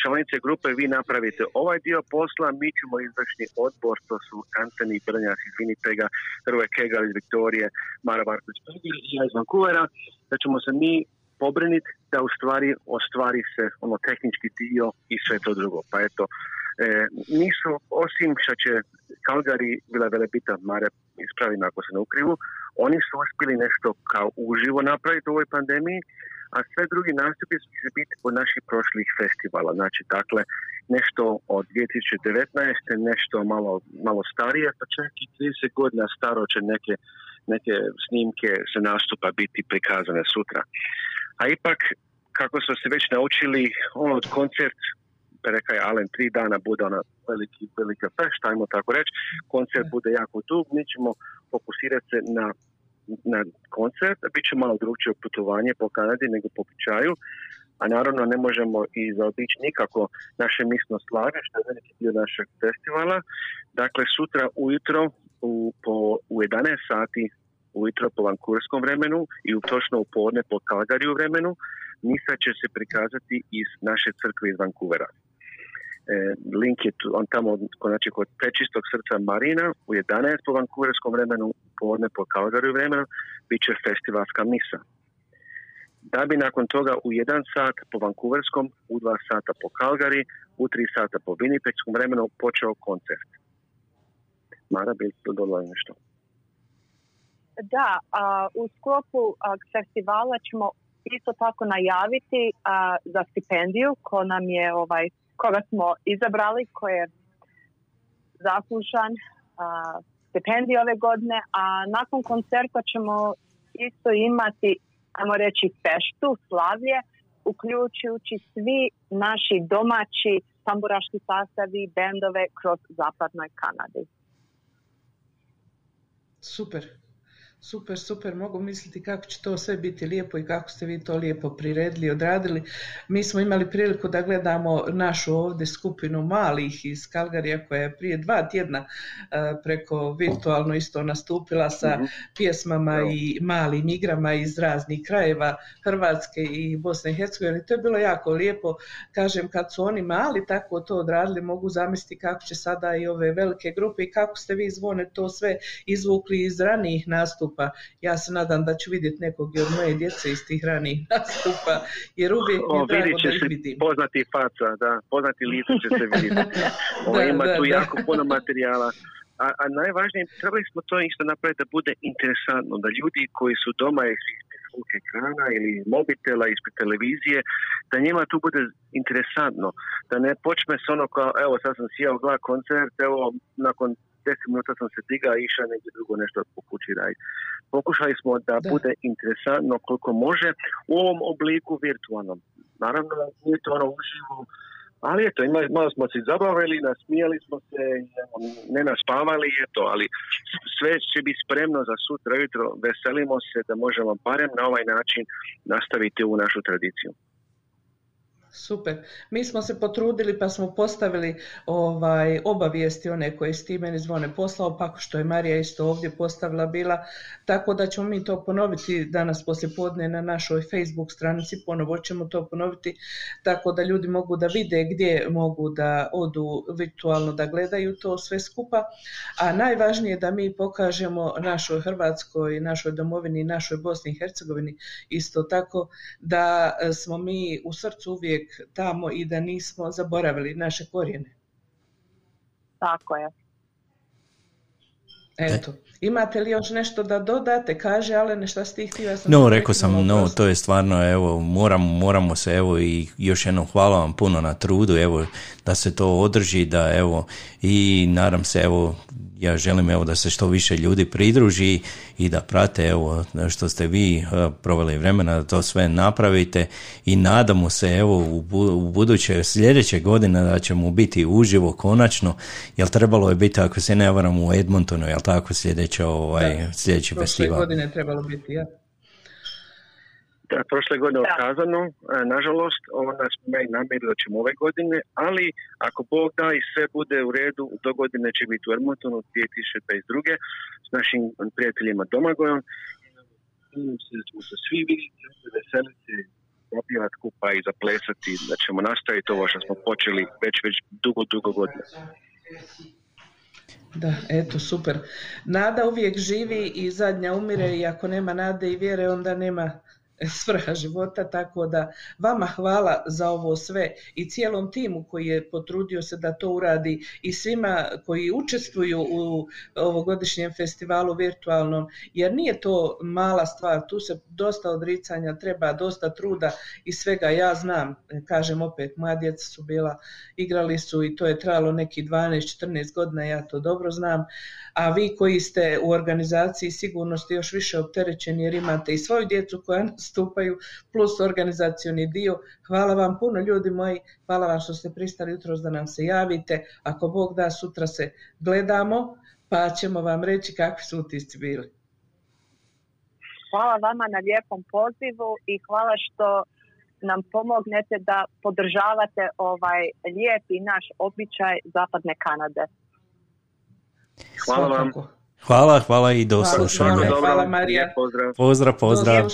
članice grupe vi napravite ovaj dio posla, mi ćemo izvršni odbor, to su Anthony Brnjas iz Winnipega, Hrvoje Kegal iz Viktorije, Mara Marković i ja iz Vancouvera, da ćemo se mi pobriniti da u stvari ostvari se ono tehnički dio i sve to drugo. Pa eto, nisu, osim što će Calgary bila velebita Mare ispravi me ako se ne ukrivu, oni su uspjeli nešto kao uživo napraviti u ovoj pandemiji, a sve drugi nastupi su će biti od naših prošlih festivala. Znači, dakle, nešto od 2019. nešto malo, malo starije, pa čak i 30 godina staro će neke, neke snimke se nastupa biti prikazane sutra. A ipak, kako smo se već naučili, ono od koncert, rekao je Alen, tri dana bude ona veliki, velika fešt, ajmo tako reći, koncert bude jako dug, mi ćemo fokusirati se na na koncert, bit će malo drugčije putovanje po Kanadi nego po običaju, a naravno ne možemo i zaobići nikako naše misno slage, što je veliki dio našeg festivala. Dakle, sutra ujutro u, po, u 11 sati ujutro po vankurskom vremenu i u, točno u podne po Kalgariju vremenu, misa će se prikazati iz naše crkve iz Vancouvera. E, link je tu, on tamo znači, kod prečistog srca Marina u 11 po vankouverskom vremenu, podne po Calgary vremenu, bit će festivalska misa. Da bi nakon toga u 1 sat po vankouverskom, u 2 sata po Calgary, u 3 sata po Winnipegskom vremenu počeo koncert. Mara, bi dodala nešto? Da, a, u sklopu a, festivala ćemo isto tako najaviti a, za stipendiju ko nam je ovaj koga smo izabrali, koji je zaslužan a, stipendije ove godine, a nakon koncerta ćemo isto imati, ajmo reći, feštu, slavlje, uključujući svi naši domaći tamburaški sastavi, bendove kroz zapadnoj Kanadi. Super. Super, super, mogu misliti kako će to sve biti lijepo i kako ste vi to lijepo priredili, odradili. Mi smo imali priliku da gledamo našu ovdje skupinu malih iz Kalgarija koja je prije dva tjedna e, preko virtualno isto nastupila sa Mhm. pjesmama i malim igrama iz raznih krajeva Hrvatske i Bosne i Hercegovine. To je bilo jako lijepo. Kažem, kad su oni mali tako to odradili, mogu zamisliti kako će sada i ove velike grupe i kako ste vi zvone to sve izvukli iz ranijih nastupa. Ja se nadam da ću vidjeti nekog i od moje djece iz tih ranijih nastupa, jer uvijek mi je drago će da ih vidim. poznati faca, da, poznati lice će se vidjeti. O, Da, ima da, tu da. jako puno materijala. A, a najvažnije, trebali smo to isto napraviti da bude interesantno, da ljudi koji su doma svog ekrana ili mobitela, ispred televizije, da njima tu bude interesantno, da ne počne s ono kao, evo sad sam sjeo gleda koncert, evo nakon 10 minuta sam se digao i išao negdje drugo nešto po kući raditi. Pokušali smo da, Da. bude interesantno koliko može u ovom obliku virtualnom. Naravno, nije to ono uživo, ali eto, imali, malo smo se zabavili, nasmijali smo se, ne naspavali, eto, ali sve će biti spremno za sutra ujutro, veselimo se da možemo barem na ovaj način nastaviti ovu našu tradiciju. Super. Mi smo se potrudili pa smo postavili ovaj obavijesti one koje si ti meni zvone poslao, pa što je Marija isto ovdje postavila bila, tako da ćemo mi to ponoviti danas poslijepodne na našoj Facebook stranici, ponovo ćemo to ponoviti, tako da ljudi mogu da vide gdje mogu da odu virtualno da gledaju to sve skupa, a najvažnije je da mi pokažemo našoj Hrvatskoj, našoj domovini, našoj Bosni i Hercegovini isto tako da smo mi u srcu uvijek tamo i da nismo zaboravili naše korijene. Tako je. Eto, imate li još nešto da dodate? Kaže, ale šta si ti htio? Ja sam No, rekao sam, no, to je stvarno, evo, moramo, moramo se, evo, i još jednom hvala vam puno na trudu, evo, da se to održi, da, evo, i nadam se, evo, ja želim, evo, da se što više ljudi pridruži i da prate, evo, što ste vi eh, proveli vremena da to sve napravite i nadamo se, evo, u, bu- u buduće, sljedeće godine da ćemo biti uživo konačno, jer trebalo je biti, ako se ne varam, u Edmontonu, jel tako, sljedeće, ovaj, Da. sljedeći Prošle festival. godine je trebalo biti, ja. Da, prošle godine je otkazano, e, nažalost, onda smo imali namjeru da ćemo ove godine, ali ako Bog da i sve bude u redu, do godine će biti u Edmontonu 2022. s našim prijateljima Domagojom. Se da ćemo se svi vidjeti, veseliti, zapivati kupa i zaplesati, da ćemo nastaviti ovo što smo počeli već, već dugo, dugo godina. Da, eto, super. Nada uvijek živi i zadnja umire i ako nema nade i vjere, onda nema svrha života, tako da vama hvala za ovo sve i cijelom timu koji je potrudio se da to uradi i svima koji učestvuju u ovogodišnjem festivalu virtualnom, jer nije to mala stvar, tu se dosta odricanja treba, dosta truda i svega, ja znam, kažem opet, moja djeca su bila, igrali su i to je trajalo neki 12-14 godina, ja to dobro znam, a vi koji ste u organizaciji sigurno ste još više opterećeni jer imate i svoju djecu koja nastupaju plus organizacioni dio. Hvala vam puno ljudi moji, hvala vam što ste pristali jutros da nam se javite. Ako Bog da, sutra se gledamo pa ćemo vam reći kakvi su utisci bili. Hvala vama na lijepom pozivu i hvala što nam pomognete da podržavate ovaj lijepi naš običaj Zapadne Kanade. Hvala vam. Hvala, hvala i do Hvala, slušanja. hvala, hvala, Marija. Lijep pozdrav. Pozdrav, pozdrav.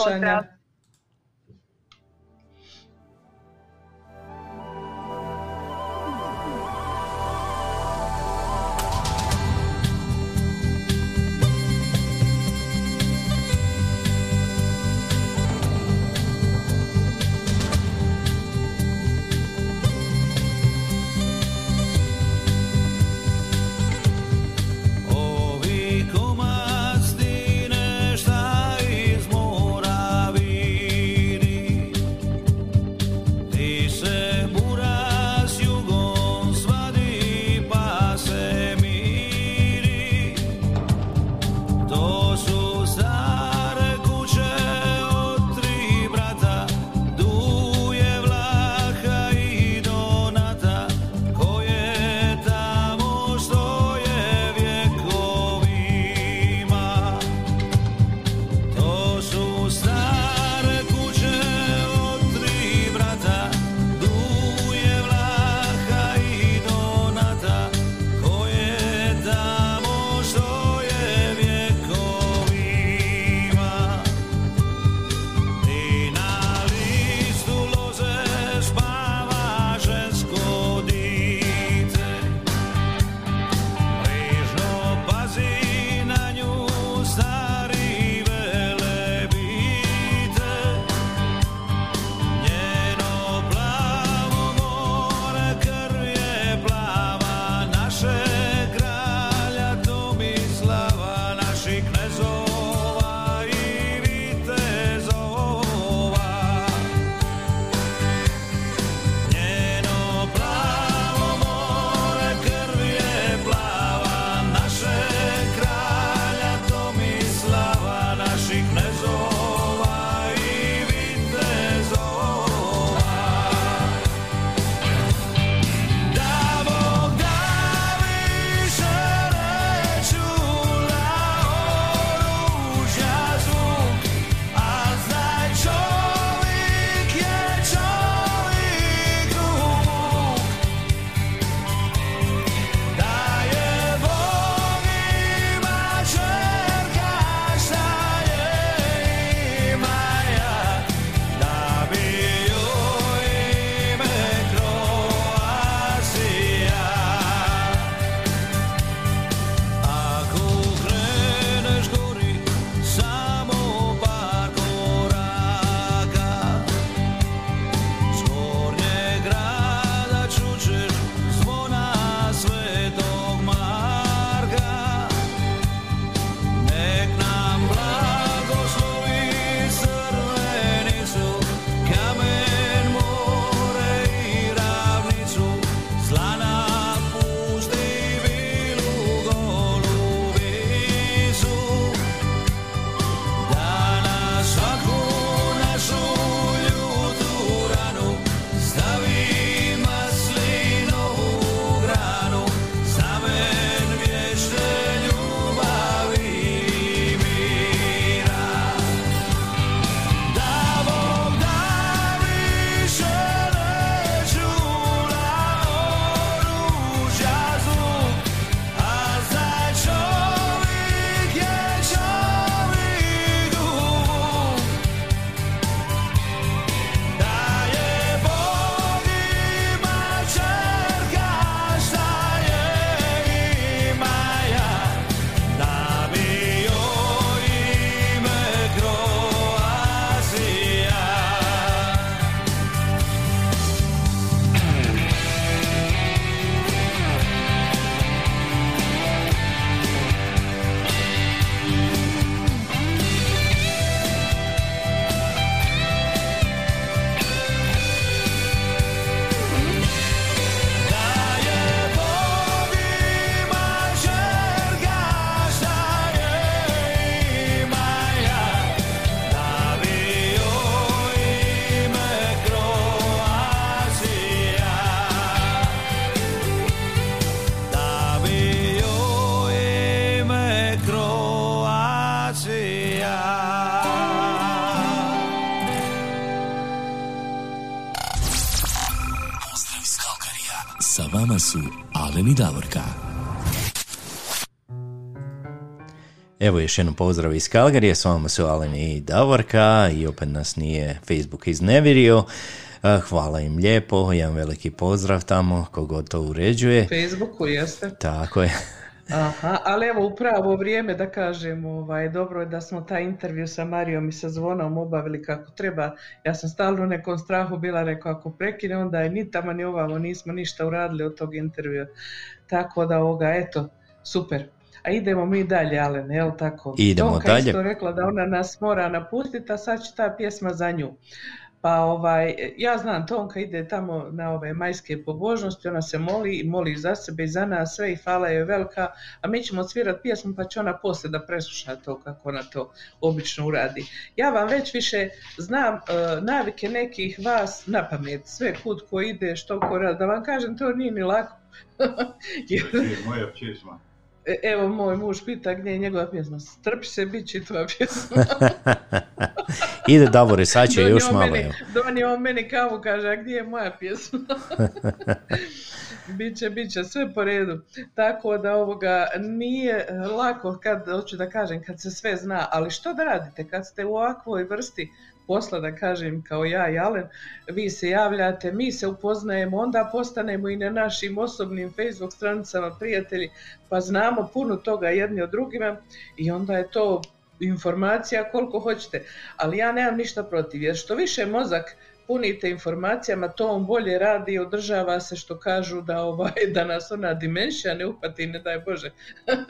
Evo još jednom pozdrav iz Kalgarije, s vama su Alen i Davorka i opet nas nije Facebook iznevirio. Eh, Hvala im lijepo, jedan veliki pozdrav tamo, kogod to uređuje. Facebooku jeste. Tako je. Aha, ali evo upravo vrijeme da kažem, ovaj, dobro je da smo taj intervju sa Marijom i sa Zvonom obavili kako treba. Ja sam stalno u nekom strahu bila, rekao ako prekine, onda je ni tamo ni ovamo nismo ništa uradili od tog intervjua. Tako da ovoga, eto, super. A idemo mi dalje, Alen, jel tako? Idemo Tonka dalje. isto rekla da ona nas mora napustiti, a sad će ta pjesma za nju. Pa ovaj, ja znam, Tonka ide tamo na ove majske pobožnosti, ona se moli i moli za sebe i za nas sve i hvala je velika, a mi ćemo svirati pjesmu pa će ona poslije da presluša to kako ona to obično uradi. Ja vam već više znam e, navike nekih vas na pamet, sve kud ko ide, što ko radi, da vam kažem to nije ni lako. Jer- Moja pjesma. E, Evo moj muž pita gdje je njegova pjesma. Strpi se, bit će tvoja pjesma. Ide Davore, sad će još malo. meni, donio on meni kavu, kaže, a gdje je moja pjesma? biće, biće, sve po redu. Tako da ovoga nije lako kad, hoću da kažem, kad se sve zna, ali što da radite kad ste u ovakvoj vrsti posla, da kažem, kao ja i Alen, vi se javljate, mi se upoznajemo, onda postanemo i na našim osobnim Facebook stranicama prijatelji, pa znamo puno toga jedni od drugima i onda je to informacija koliko hoćete. Ali ja nemam ništa protiv, jer što više mozak punite informacijama, to on bolje radi i održava se što kažu da, ovaj, da nas ona dimenzija ne upati, ne daj Bože.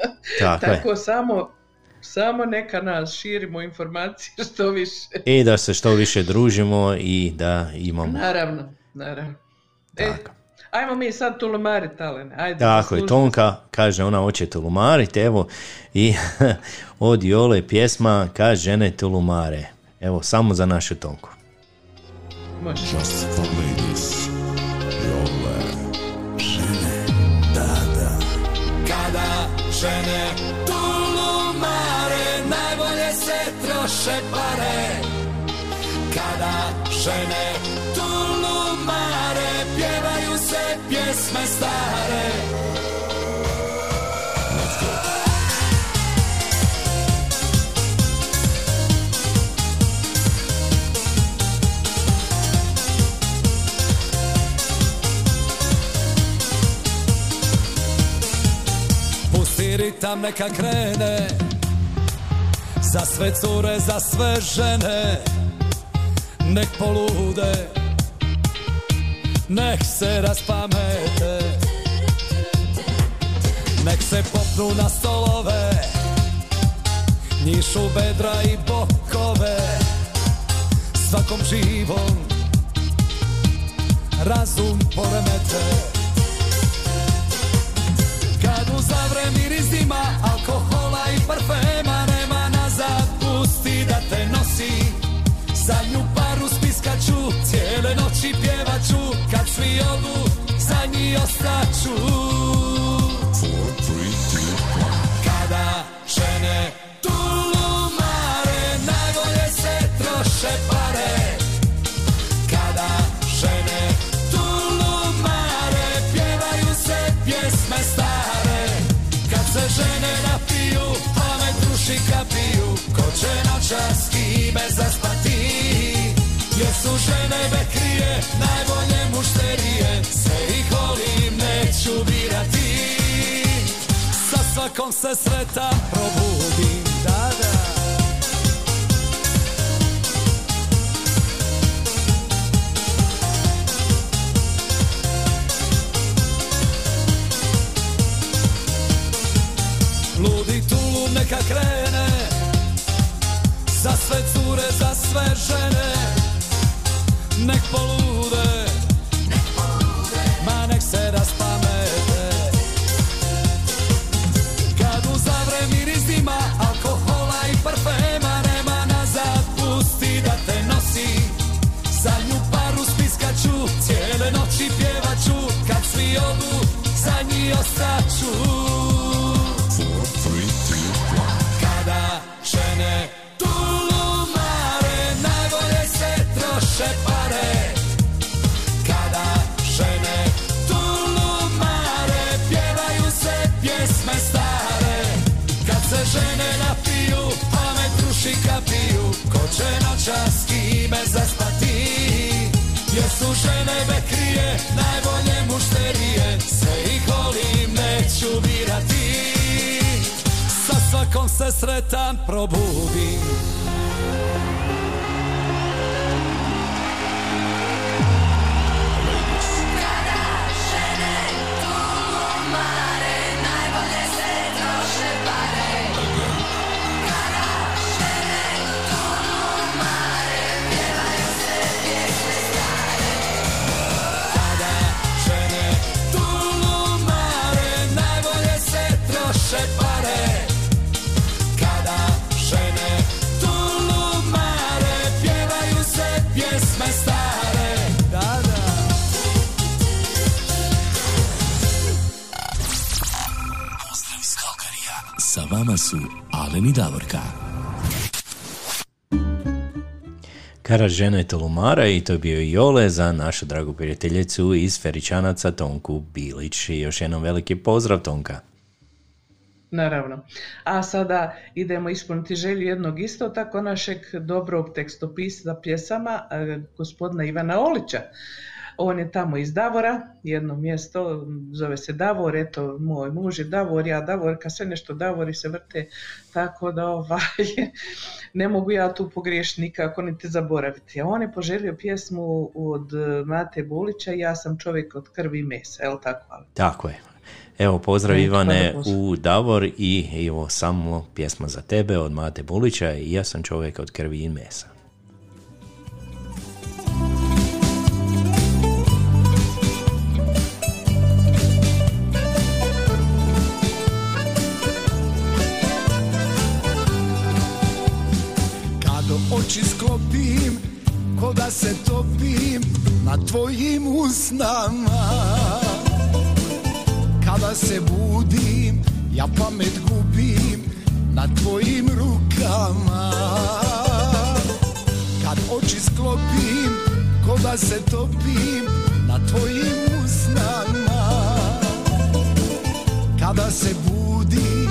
Tako samo, samo neka nas širimo informacije što više. I da se što više družimo i da imamo... Naravno, naravno. E, ajmo mi sad tulumarit, Alene. Ajde, Tako je, Tonka kaže ona hoće tulumarit, evo i od Jole pjesma kaže žene tulumare. Evo, samo za našu Tonku. Može. Just for ladies. Troše pare. Kada žene tulumare Pjevaju se pjesme stare. Pusti ritam neka krene Za sve cure, za sve žene Nek polude Nek se raspamete. Nek se popnu na stolove Njišu bedra i bokove. Svakom živom Razum poremete. Kad uzavre miris dima, svi odu, za njih ostaću. Kada žene tulumare, najbolje se troše pare. Kada žene tulumare, pjevaju se pjesme stare. Kad se žene napiju, pamet ruši kapiju. Ko će noćas kime zaspati Jer su žene bekrije, najbolje mušterije. Sve ih volim, neću birati. Sa svakom se sretan probudim, da, da. Ludi tulum neka krene. Za sve cure, za sve žene Nek polude. Ma nek se raspamete. Kad uzavre miris dima Alkohola i parfema Nema nazad, pusti da te nosi. Zadnju paru spiskaću Cijele noći pjevaću Kad svi odu, za njih ostaću ću birati. Sa svakom se sretan probudim Alen i Davorka. Kara žena je Tolumara i to je bio Jole za našu dragu prijateljicu iz Feričanaca Tonku Bilić. I još jednom veliki pozdrav Tonka. Naravno. A sada idemo ispuniti želju jednog isto tako našeg dobrog tekstopisa pjesama, eh, gospodina Ivana Olića. On je tamo iz Davora, jedno mjesto, zove se Davor, eto, moj muž je Davor, ja Davorka, sve nešto Davori se vrte, tako da ovaj, ne mogu ja tu pogriješiti nikako niti zaboraviti. A on je poželio pjesmu od Mate Bulića, ja sam čovjek od krvi i mesa, jel tako? Ali? Tako je. Evo, pozdrav E, Ivane u Davor i evo samo pjesma za tebe od Mate Bulića i ja sam čovjek od krvi i mesa. Oči sklopim, ko da se topim na tvojim usnama. Kada se budim, ja pamet gubim na tvojim rukama. Kad oči sklopim, ko da se topim na tvojim usnama. Kada se budim,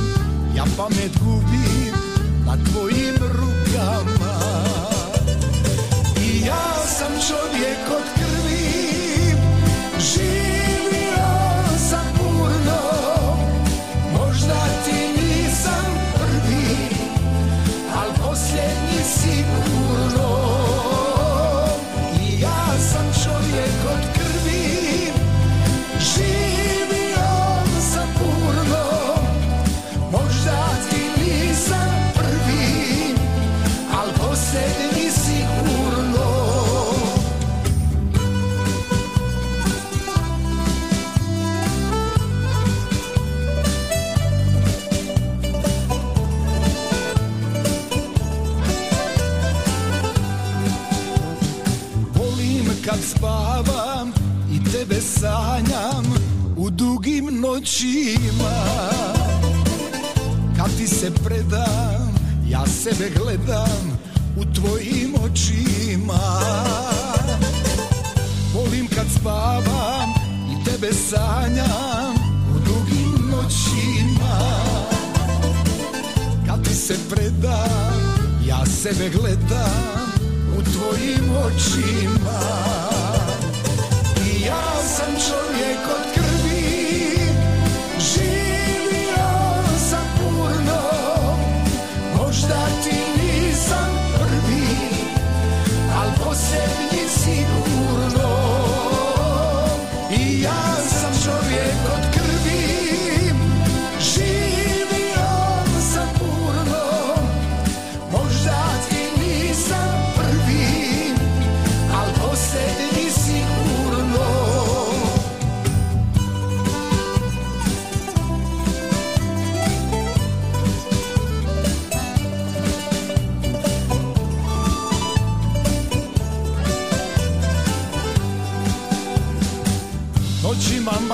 ja pamet gubim na tvojim rukama ja sam čovjek od kad spavam i tebe sanjam u dugim noćima. Kad ti se predam, ja sebe gledam u tvojim očima. Volim kad spavam i tebe sanjam u dugim noćima. Kad ti se predam, ja sebe gledam u tvojim očima. I ja sam čovjek od krvi, živio sam puno Možda ti nisam prvi, al posljednji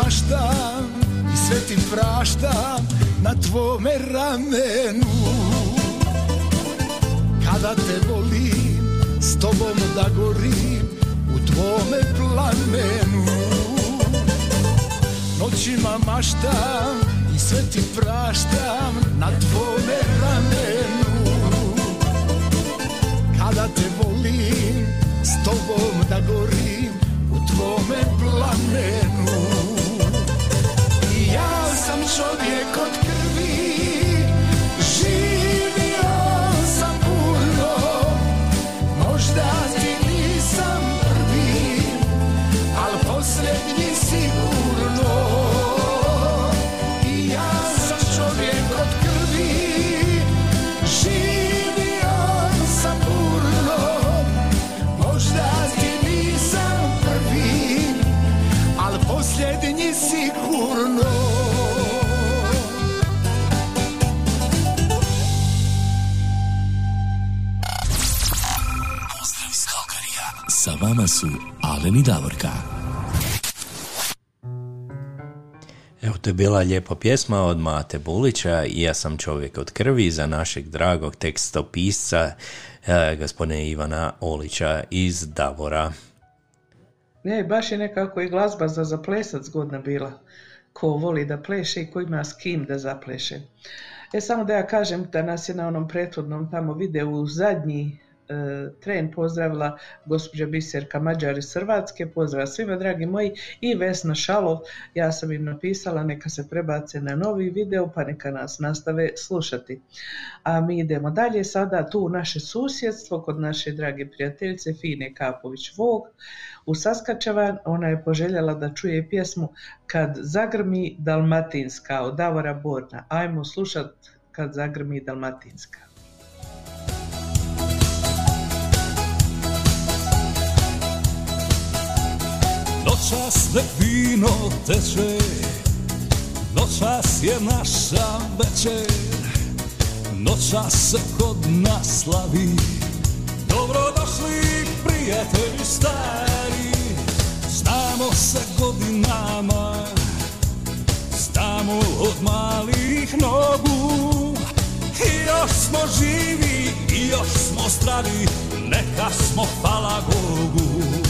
Maštam i sve ti praštam na tvome ramenu. Kada te volim, s tobom da gorim u tvome plamenu. Noćima maštam i sve ti praštam na tvome ramenu. Kada te volim, s tobom da gorim u tvome plamenu I ja vama su Alen i Davorka. Evo, to je bila lijepa pjesma od Mate Bulića i ja sam čovjek od krvi za našeg dragog tekstopisca e, gospodine Ivana Olića iz Davora. Ne, baš je nekako i glazba za zaplesat zgodna bila. Ko voli da pleše i ko ima s kim da zapleše. E, samo da ja kažem da nas je na onom prethodnom tamo videu zadnji tren pozdravila gospođa Biserka Mađar iz Hrvatske, pozdrav svima dragi moji i Vesna Šalov, ja sam im napisala neka se prebace na novi video pa neka nas nastave slušati. A mi idemo dalje sada tu u naše susjedstvo kod naše drage prijateljice Fine Kapović Vog u Saskačevan, ona je poželjela da čuje pjesmu Kad zagrmi Dalmatinska od Davora Borna. Ajmo slušat Kad zagrmi Dalmatinska. Noćas ne vino teče Noćas je naša večer. Noćas se kod nas slavi. Dobrodošli prijatelji stari. Znamo se godinama. Znamo od malih nogu. I još smo živi i još smo zdravi. Neka smo hvala Bogu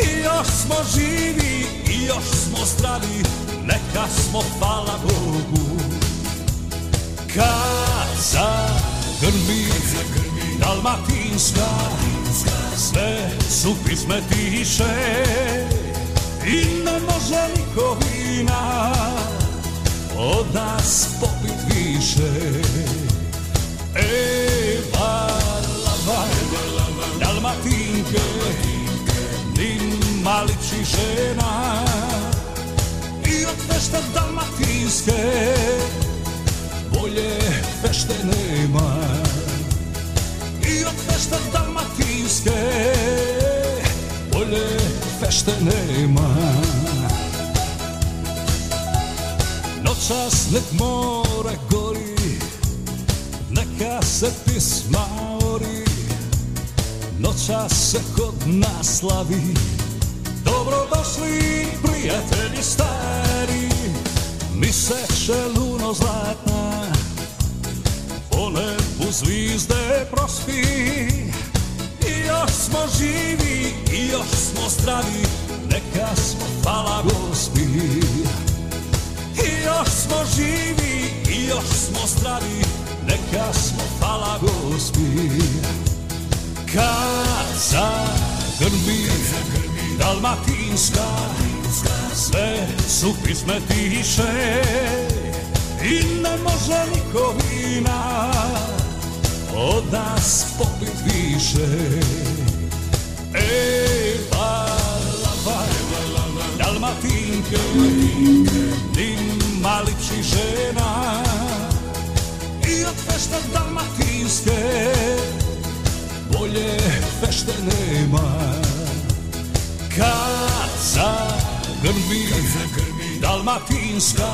i još smo živi i još smo zdravi Neka smo hvala Bogu. Kad zagrmi Dalmatinska Sve su pisme tiše. I ne može niko vina Od nas popit više. E, Din maliči žena I od fešte dalmatinske Bolje fešte nema. I od fešte dalmatinske Bolje fešte nema. Noćas nek more gori Neka se pisma ori. Noćas se kod nas slavi Dobrodošli prijatelji stari Mi seče luno zlatna. Po nebu zvizde prospi I još smo živi i još smo zdravi Neka smo hvala gospi I još smo živi i još smo zdravi Neka smo hvala gospi kad zagrmi Dalmatinska Sve su pisme tiše I ne može niko vina Od nas popit više. E, balava Dalmatinke Din maliči žena I od fešte dalmatinske bolje fešte nema Kad zagrmi Dalmatinska.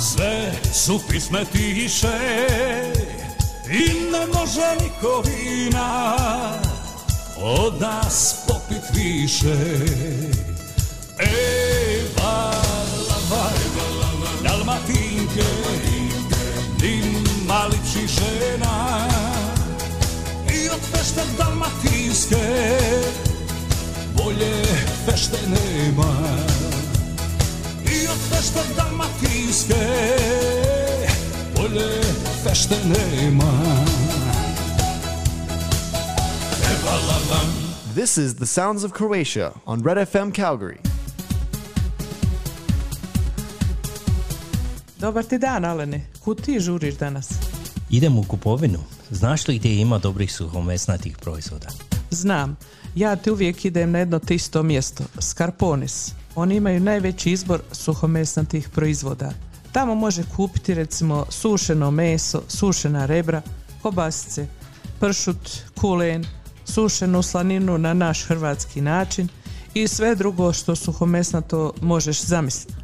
Sve su pisme tiše I ne može niko vina Od nas popit više. E, balava Dalmatinke Din maliči žena. I od fešte dalmatinske Bolje fešte nema I od fešte dalmatinske Bolje fešte nema This is the sounds of Croatia on Red FM Calgary. Dobar ti dan, Alene. Kud ti žuriš danas? Idem u kupovinu. Znaš li gdje ima dobrih suhomesnatih proizvoda? Znam, ja ti uvijek idem na jedno te isto mjesto, Skarponis. Oni imaju najveći izbor suhomesnatih proizvoda. Tamo može kupiti recimo sušeno meso, sušena rebra, kobasice, pršut, kulen, sušenu slaninu na naš hrvatski način i sve drugo što suhomesnato možeš zamisliti.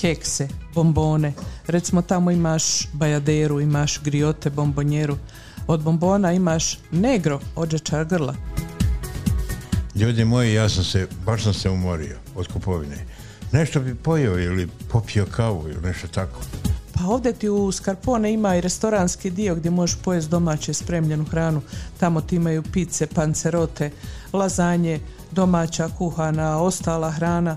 kekse, bombone. Recimo tamo imaš bajaderu, imaš griote, bombonjeru. Od bombona imaš negro, ođečar grla. Ljudi moji, ja sam se, baš sam se umorio od kupovine. Nešto bi pojeo ili popio kavu ili nešto tako. Pa ovdje ti u Skarpone ima i restoranski dio gdje možeš pojesti domaće spremljenu hranu. Tamo ti imaju pice, pancerote, lazanje, domaća kuhana, ostala hrana,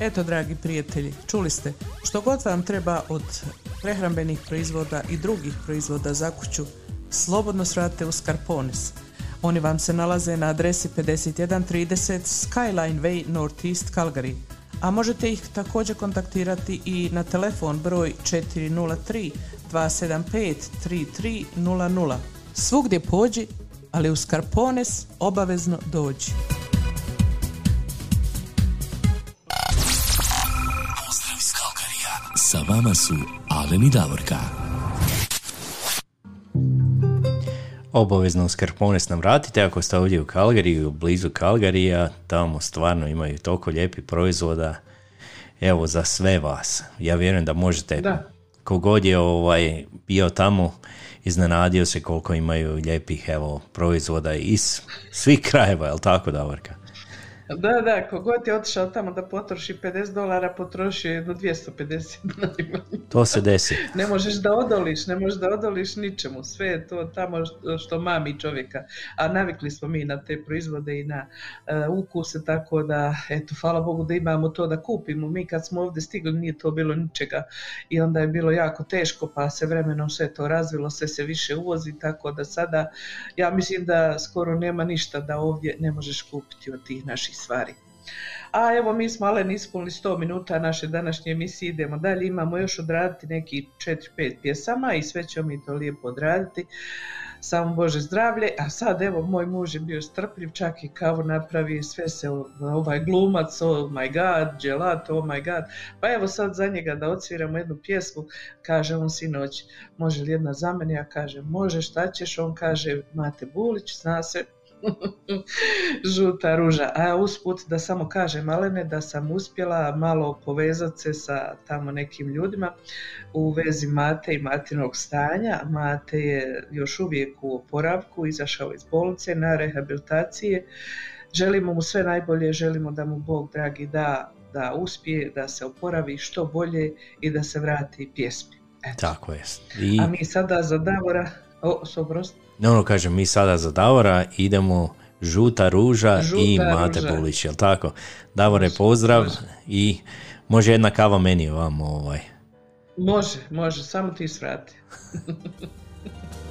Eto, dragi prijatelji, čuli ste, što god vam treba od prehrambenih proizvoda i drugih proizvoda za kuću, slobodno svrate u Scarpones. Oni vam se nalaze na adresi 5130 Skyline Way Northeast Calgary, a možete ih također kontaktirati i na telefon broj 403 275 3300. Svugdje pođi, ali u Scarpones obavezno dođi. Sa vama su Alen i Davorka. Obavezno u Skarpones nam vratite ako ste ovdje u Kalgariju, blizu Kalgarija, tamo stvarno imaju toliko lijepi proizvoda, evo za sve vas. Ja vjerujem da možete, Da. kogod je ovaj, bio tamo, iznenadio se koliko imaju lijepih evo, proizvoda iz svih krajeva, jel tako Davorka? Da, da, kogod je otišao tamo da potroši 50 dolara, potrošio je do 250 najmanje. To se desi. Ne možeš da odoliš, ne možeš da odoliš ničemu, sve je to tamo što, što mami čovjeka, a navikli smo mi na te proizvode i na e, ukuse, tako da, eto, hvala Bogu da imamo to da kupimo. Mi kad smo ovdje stigli nije to bilo ničega i onda je bilo jako teško, pa se vremenom sve to razvilo, sve se više uvozi, tako da sada, ja mislim da skoro nema ništa da ovdje ne možeš kupiti od tih naših stvari. A evo mi smo Alen ispunili 100 minuta naše današnje emisije, idemo dalje, imamo još odraditi neki 4-5 pjesama i sve ćemo mi to lijepo odraditi. Samo Bože zdravlje, a sad evo moj muž je bio strpljiv, čak i kavu napravi, sve se ovaj glumac, oh my god, gelato, oh my god. Pa evo sad za njega da odsviramo jednu pjesmu, kaže on sinoć, može li jedna za mene, ja kažem može, šta ćeš, on kaže Mate Bulić, zna se, žuta ruža. A usput da samo kažem Malene da sam uspjela malo povezati se sa tamo nekim ljudima u vezi Mate i Matinog stanja. Mate je još uvijek u oporavku, izašao iz bolnice na rehabilitacije. Želimo mu sve najbolje, želimo da mu Bog dragi da da uspije, da se oporavi što bolje i da se vrati pjesmi. Tako je. I, A mi sada za Davora, o, s ne ono kažem, mi sada za Davora idemo Žuta ruža Žuta i Mate ruža. Bulić, jel tako? Davore, pozdrav i može jedna kava meni vam ovaj. može, može, samo ti svrati.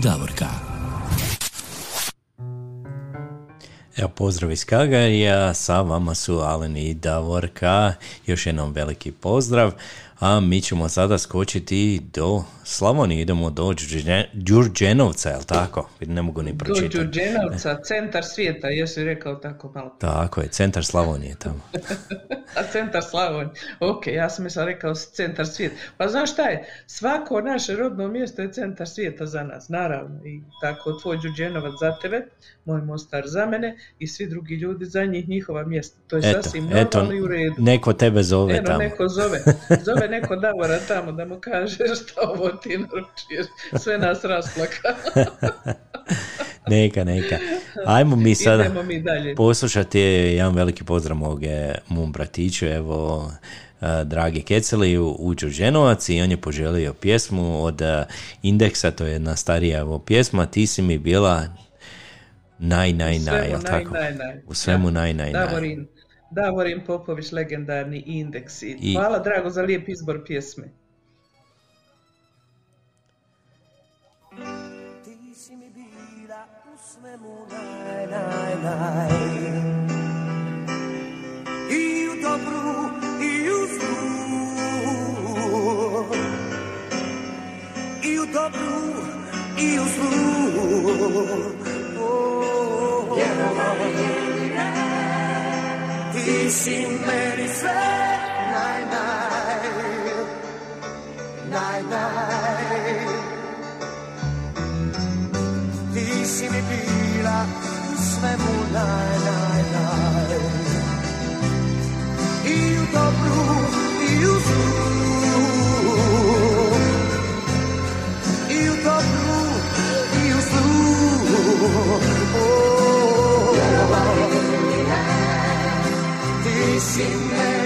Davorka. Evo pozdrav iz Kagarija, sa vama su Alen i Davorka, još jednom veliki pozdrav, a mi ćemo sada skočiti do Slavonije, idemo do Đurđe- Đurđenovca, jel tako? Ne mogu ni Do pročitati. Đurđenovca, centar svijeta, jesi rekao tako malo. Tako je, centar Slavonije tamo. A centar Slavonije. Ok, ja sam mislila rekao centar svijeta. Pa znaš šta je? Svako naše rodno mjesto je centar svijeta za nas, naravno. I tako tvoj Đurđenovac za tebe, moj Mostar za mene i svi drugi ljudi za njih njihova mjesta. To je Eto, sasvim normalno i u redu. neko tebe zove Eno, tamo. neko zove. Zove neko Davora tamo da mu kaže šta ovo ti naručuješ. Sve nas rasplaka. Neka, neka. Ajmo mi sada Idemo mi dalje. poslušati jedan veliki pozdrav mog, e, mom bratiću, evo, dragi Keceli u, u Đurđenovac i on je poželio pjesmu od Indeksa, to je jedna starija evo, pjesma, ti si mi bila naj, naj, U naj, svemu jel tako? naj, naj, naj. U svemu Da. naj, naj, naj. Davorin, Davorin Popović, legendarni indeks. I I- Hvala Drago za lijep izbor pjesme. Ti si mi bila u svemu naj, naj, naj. I u dobru i u zlu. I u dobru i u zlu. Oh, Ti si meni sve naj, naj Naj, naj ti si mi bila u svemu naj, naj, naj. I u dobru i u zlu. I u dobru i u zlu. Oh, ti si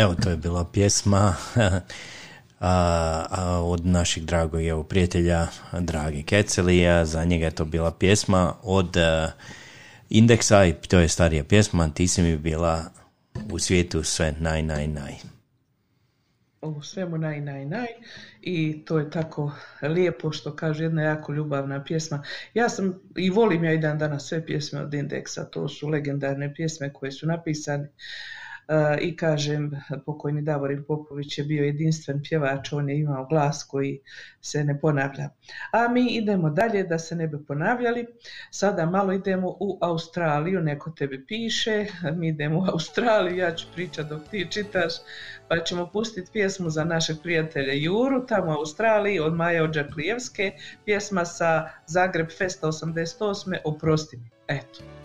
Evo, to je bila pjesma a, a, od našeg dragog evo, prijatelja Dragi Kecelija. Za njega je to bila pjesma od a, Indeksa i to je starija pjesma. Ti si mi bila u svijetu sve naj, naj, naj. u svemu naj, naj, naj i to je tako lijepo što kaže jedna jako ljubavna pjesma. Ja sam i volim ja i dan danas sve pjesme od Indeksa, to su legendarne pjesme koje su napisane E, i kažem, pokojni Davorin Popović je bio jedinstven pjevač, on je imao glas koji se ne ponavlja. A mi idemo dalje da se ne bi ponavljali. Sada malo idemo u Australiju, neko tebi piše, mi idemo u Australiju, ja ću pričati dok ti čitaš, pa ćemo pustiti pjesmu za našeg prijatelja Juru, tamo u Australiji, od Maje Ođaklijevske, pjesma sa Zagreb Festa 88. Oprosti mi. Eto.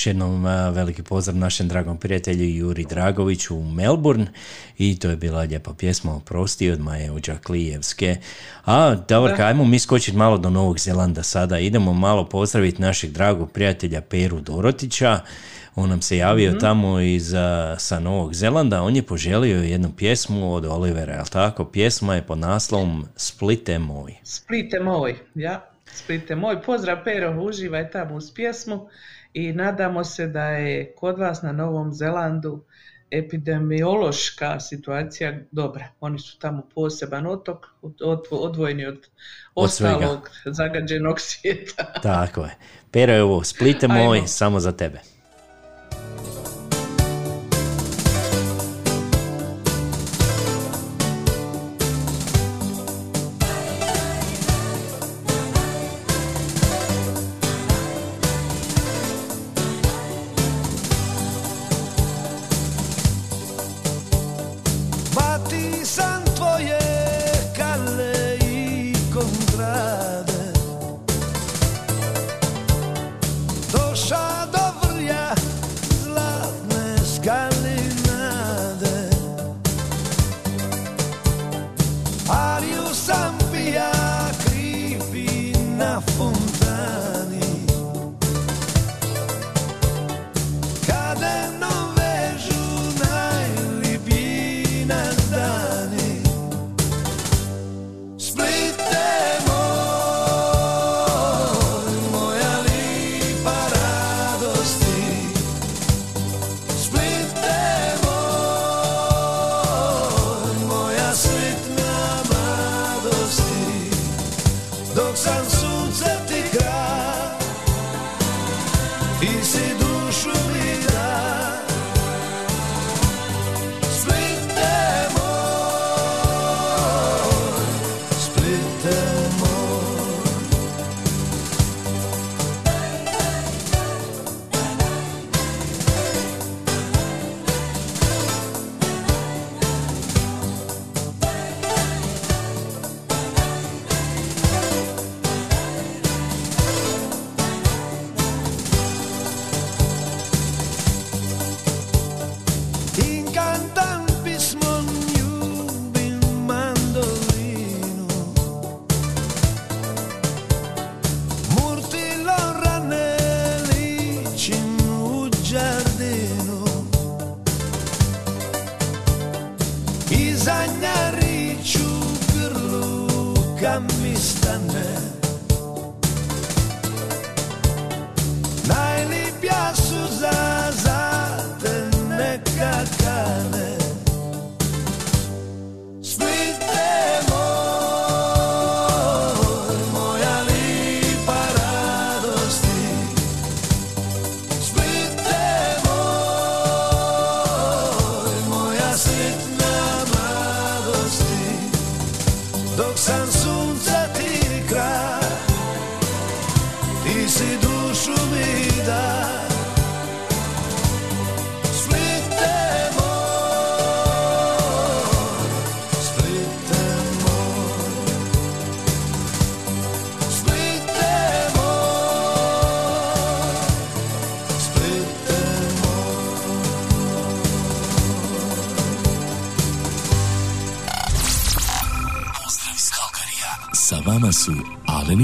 Još jednom veliki pozdrav našem dragom prijatelju Juri Dragoviću u Melbourne i to je bila lijepa pjesma Oprosti od Maje Ođaklijevske. A Da. ajmo mi skočiti malo do Novog Zelanda sada. Idemo malo pozdraviti našeg dragog prijatelja Peru Dorotića. On nam se javio Mhm. tamo iz, sa Novog Zelanda. On je poželio jednu pjesmu od Olivera, jel tako? Pjesma je pod naslovom Splite moj. Splite moj, ja, Splite moj. Pozdrav Pero, uživaj tamo uz pjesmu i nadamo se da je kod vas na Novom Zelandu epidemiološka situacija dobra. Oni su tamo poseban otok, od- odvojeni od, ostalog zagađenog svijeta. Tako je. Pero, evo, Splite moj, samo za tebe.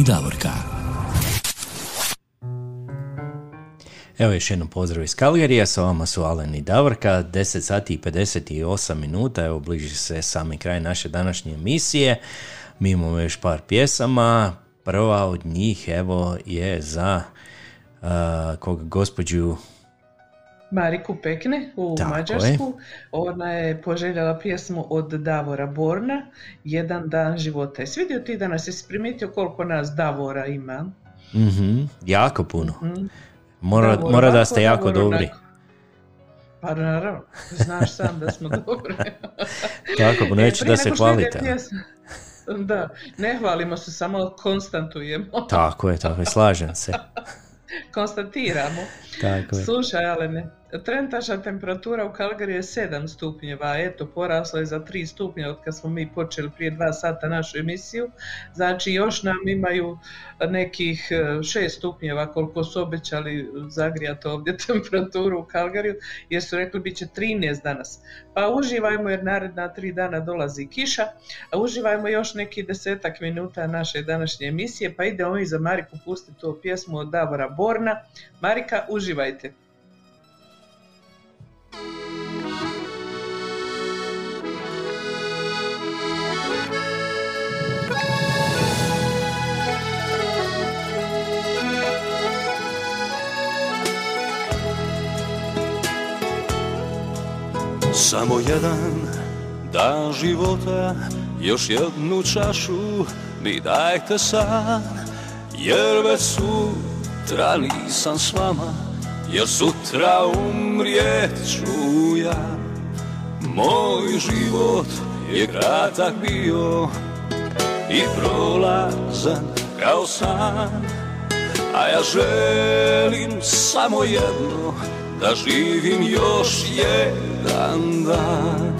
Davorka. Evo još jednom pozdrav iz Kalgarija, sa vama su Alen i Davorka, 10 sati i 58 minuta, evo bliži se sami kraj naše današnje emisije, mi imamo još par pjesama, prva od njih evo je za uh, kog gospođu Mariku Pekne u Tako Mađarsku. Ona je poželjela pjesmu od Davora Borna, Jedan dan života. Jesi vidio ti danas, jesi primijetio koliko nas Davora ima? mhm, jako puno. Mhm. Mora, Davor mora da ste jako Davor dobri. onako. Pa naravno, znaš sam da smo dobri. Tako, pa E, neću da se hvalite. pjesma- Da, ne hvalimo se, samo konstantujemo. Tako je, tako je, slažem se. Konstatiramo. Tako je. Slušaj, Alene, Trenutačna temperatura u Kalgariju je 7 stupnjeva, eto porasla je za 3 stupnja od kad smo mi počeli prije 2 sata našu emisiju, znači još nam imaju nekih 6 stupnjeva koliko su obećali zagrijati ovdje temperaturu u Kalgariju, jer su rekli bit će 13 danas. Pa uživajmo jer naredna 3 dana dolazi kiša, a uživajmo još neki desetak minuta naše današnje emisije, pa idemo i za Mariku pustiti tu pjesmu od Davora Borna. Marika, uživajte! Samo jedan dan života, još jednu čašu mi dajte sad, jer već sutra nisam s vama, jer sutra umrijet ću ja. Moj život je kratak bio i prolazan kao san, a ja želim samo jedno, da živim još jedan dan.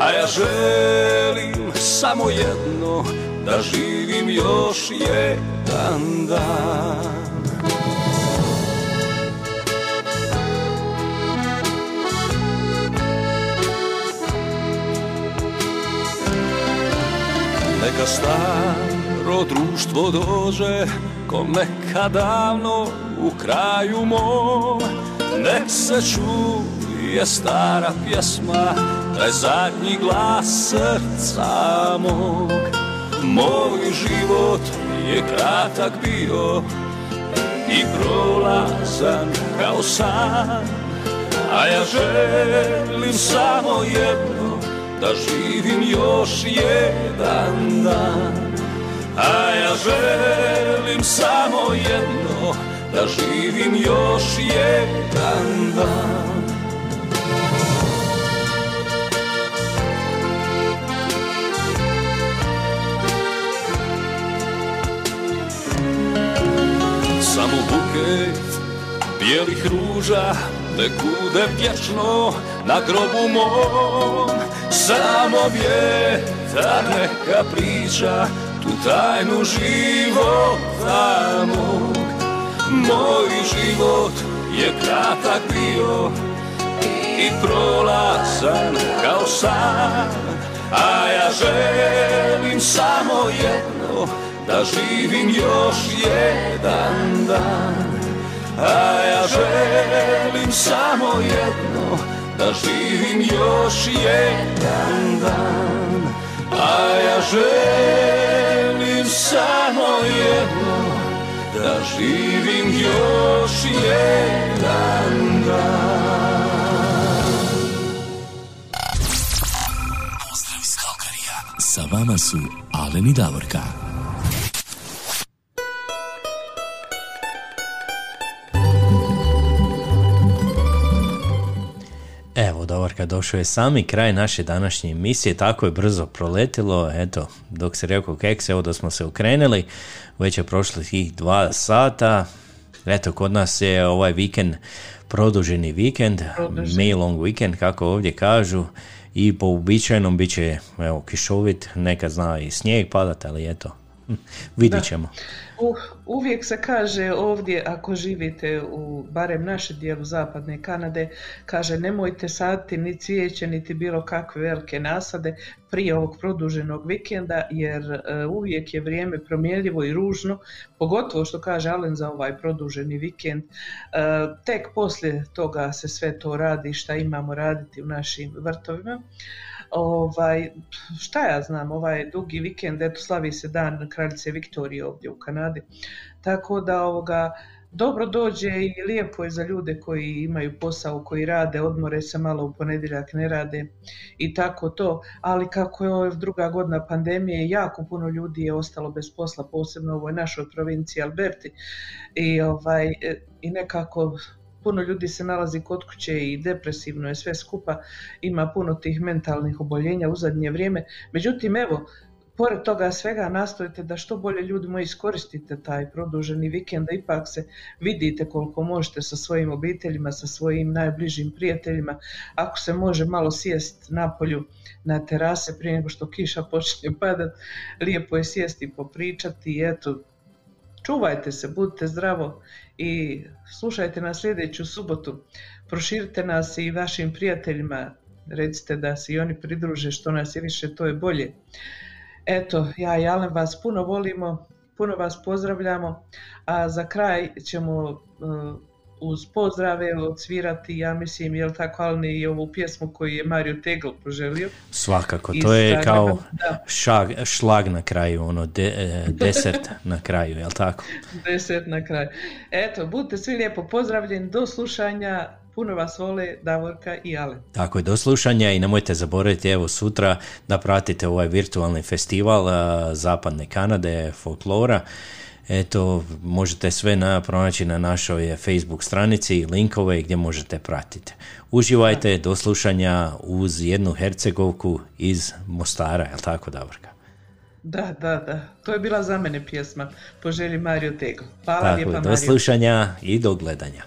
A ja želim samo jedno, da živim još jedan dan. Neka staro društvo dođe ko neka davno u kraju mom. Nek se čuje stara pjesma taj zadnji glas srca mog. Moj život je kratak bio i prolazan kao san A ja želim samo jedno da živim još jedan dan. A ja želim samo jedno da živim još jedan dan. Samo buket bijelih ruža ne kude vječno na grobu mom Samo vjetar neka priča tu tajnu života mog Moj život je kratak bio i prolazan kao san A ja želim samo jedno, da živim još jedan dan. A ja želim samo jedno, da živim još jedan dan A ja želim samo jedno, da živim još jedan dan. Pozdrav iz Kalkarija. Vama su Alen Davorka. Davorka, došao je sami kraj naše današnje emisije, tako je brzo proletilo, eto, dok se rekao keks, evo da smo se okrenuli, već je prošlo tih dva sata, eto, kod nas je ovaj vikend produženi vikend. May long weekend, kako ovdje kažu, i po uobičajenom bit će, evo, kišovit, neka zna i snijeg padat, ali eto, vidit ćemo. U- uvijek se kaže ovdje, ako živite u barem našem dijelu zapadne Kanade, kaže nemojte saditi ni cvijeće, niti bilo kakve velike nasade prije ovog produženog vikenda, jer e, uvijek je vrijeme promjenljivo i ružno, pogotovo što kaže Alen za ovaj produženi vikend. E, tek poslije toga se sve to radi šta imamo raditi u našim vrtovima. Ovaj, šta ja znam, ovaj dugi vikend, eto slavi se dan kraljice Viktorije ovdje u Kanadi. Tako da ovoga, dobro dođe i lijepo je za ljude koji imaju posao, koji rade, odmore se malo u ponedjeljak ne rade i tako to, ali kako je druga godina pandemije, jako puno ljudi je ostalo bez posla, posebno u ovoj našoj provinciji Alberti i, ovaj, e, i nekako puno ljudi se nalazi kod kuće i depresivno je sve skupa, ima puno tih mentalnih oboljenja u zadnje vrijeme. Međutim, evo, pored toga svega nastojite da što bolje ljudi moji iskoristite taj produženi vikend, da ipak se vidite koliko možete sa svojim obiteljima, sa svojim najbližim prijateljima. Ako se može malo sjest na polju na terase prije nego što kiša počne padat, lijepo je sjesti i popričati i eto, čuvajte se, budite zdravo i slušajte nas sljedeću subotu. Proširite nas i vašim prijateljima, recite da se i oni pridruže, što nas je više, to je bolje. Eto, ja i Alen vas puno volimo, puno vas pozdravljamo, a za kraj ćemo uh, uz pozdrave odsvirati, ja mislim, jel tako, Alen, i ovu pjesmu koju je Mario Tegl poželio. Svakako, to je Zagreba, kao da. šag, šlag na kraju, ono, de, e, desert na kraju, jel tako? Deset na kraju. Eto, budite svi lijepo pozdravljeni, do slušanja, puno vas vole Davorka i Alen. Tako je, do slušanja i nemojte zaboraviti evo sutra da pratite ovaj virtualni festival a, Zapadne Kanade, folklora. Eto, možete sve na, pronaći na našoj Facebook stranici, linkove gdje možete pratiti. Uživajte, do slušanja uz jednu Hercegovku iz Mostara, jel tako Davorka? Da, da, da. To je bila za mene pjesma po želji Mario Tegl. Hvala Tako lijepa je, do Mario. slušanja i do gledanja.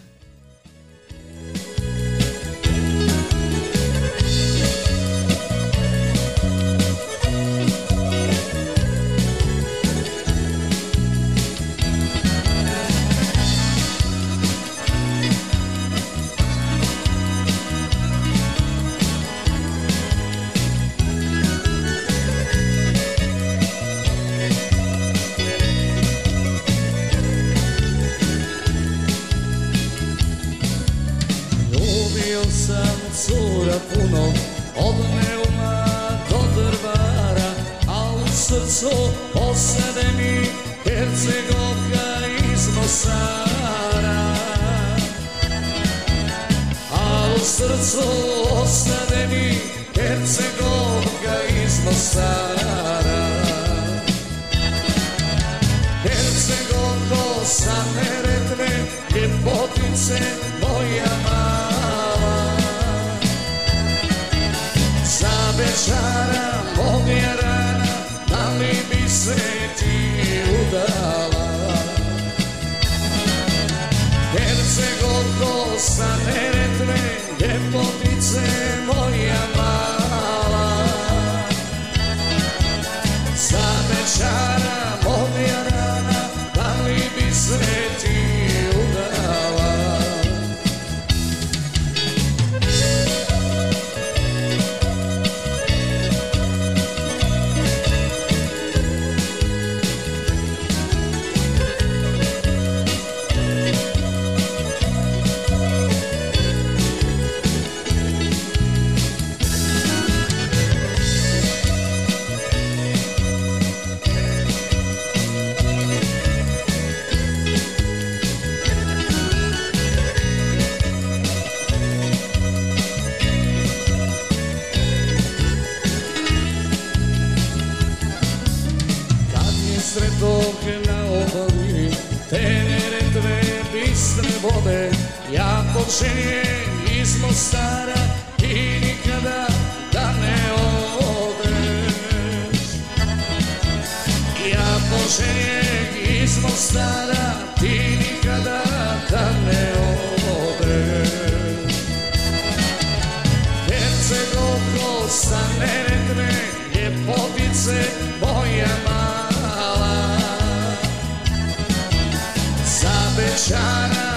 Ti udala Hercegovko sa Neretve Ljepotice moja mala. Za večara moja rana Da li bi se Počinje iz Mostara, ti nikada da ne odeš. Hercegovko sa Neretve, ljepotice moja mala. Za večara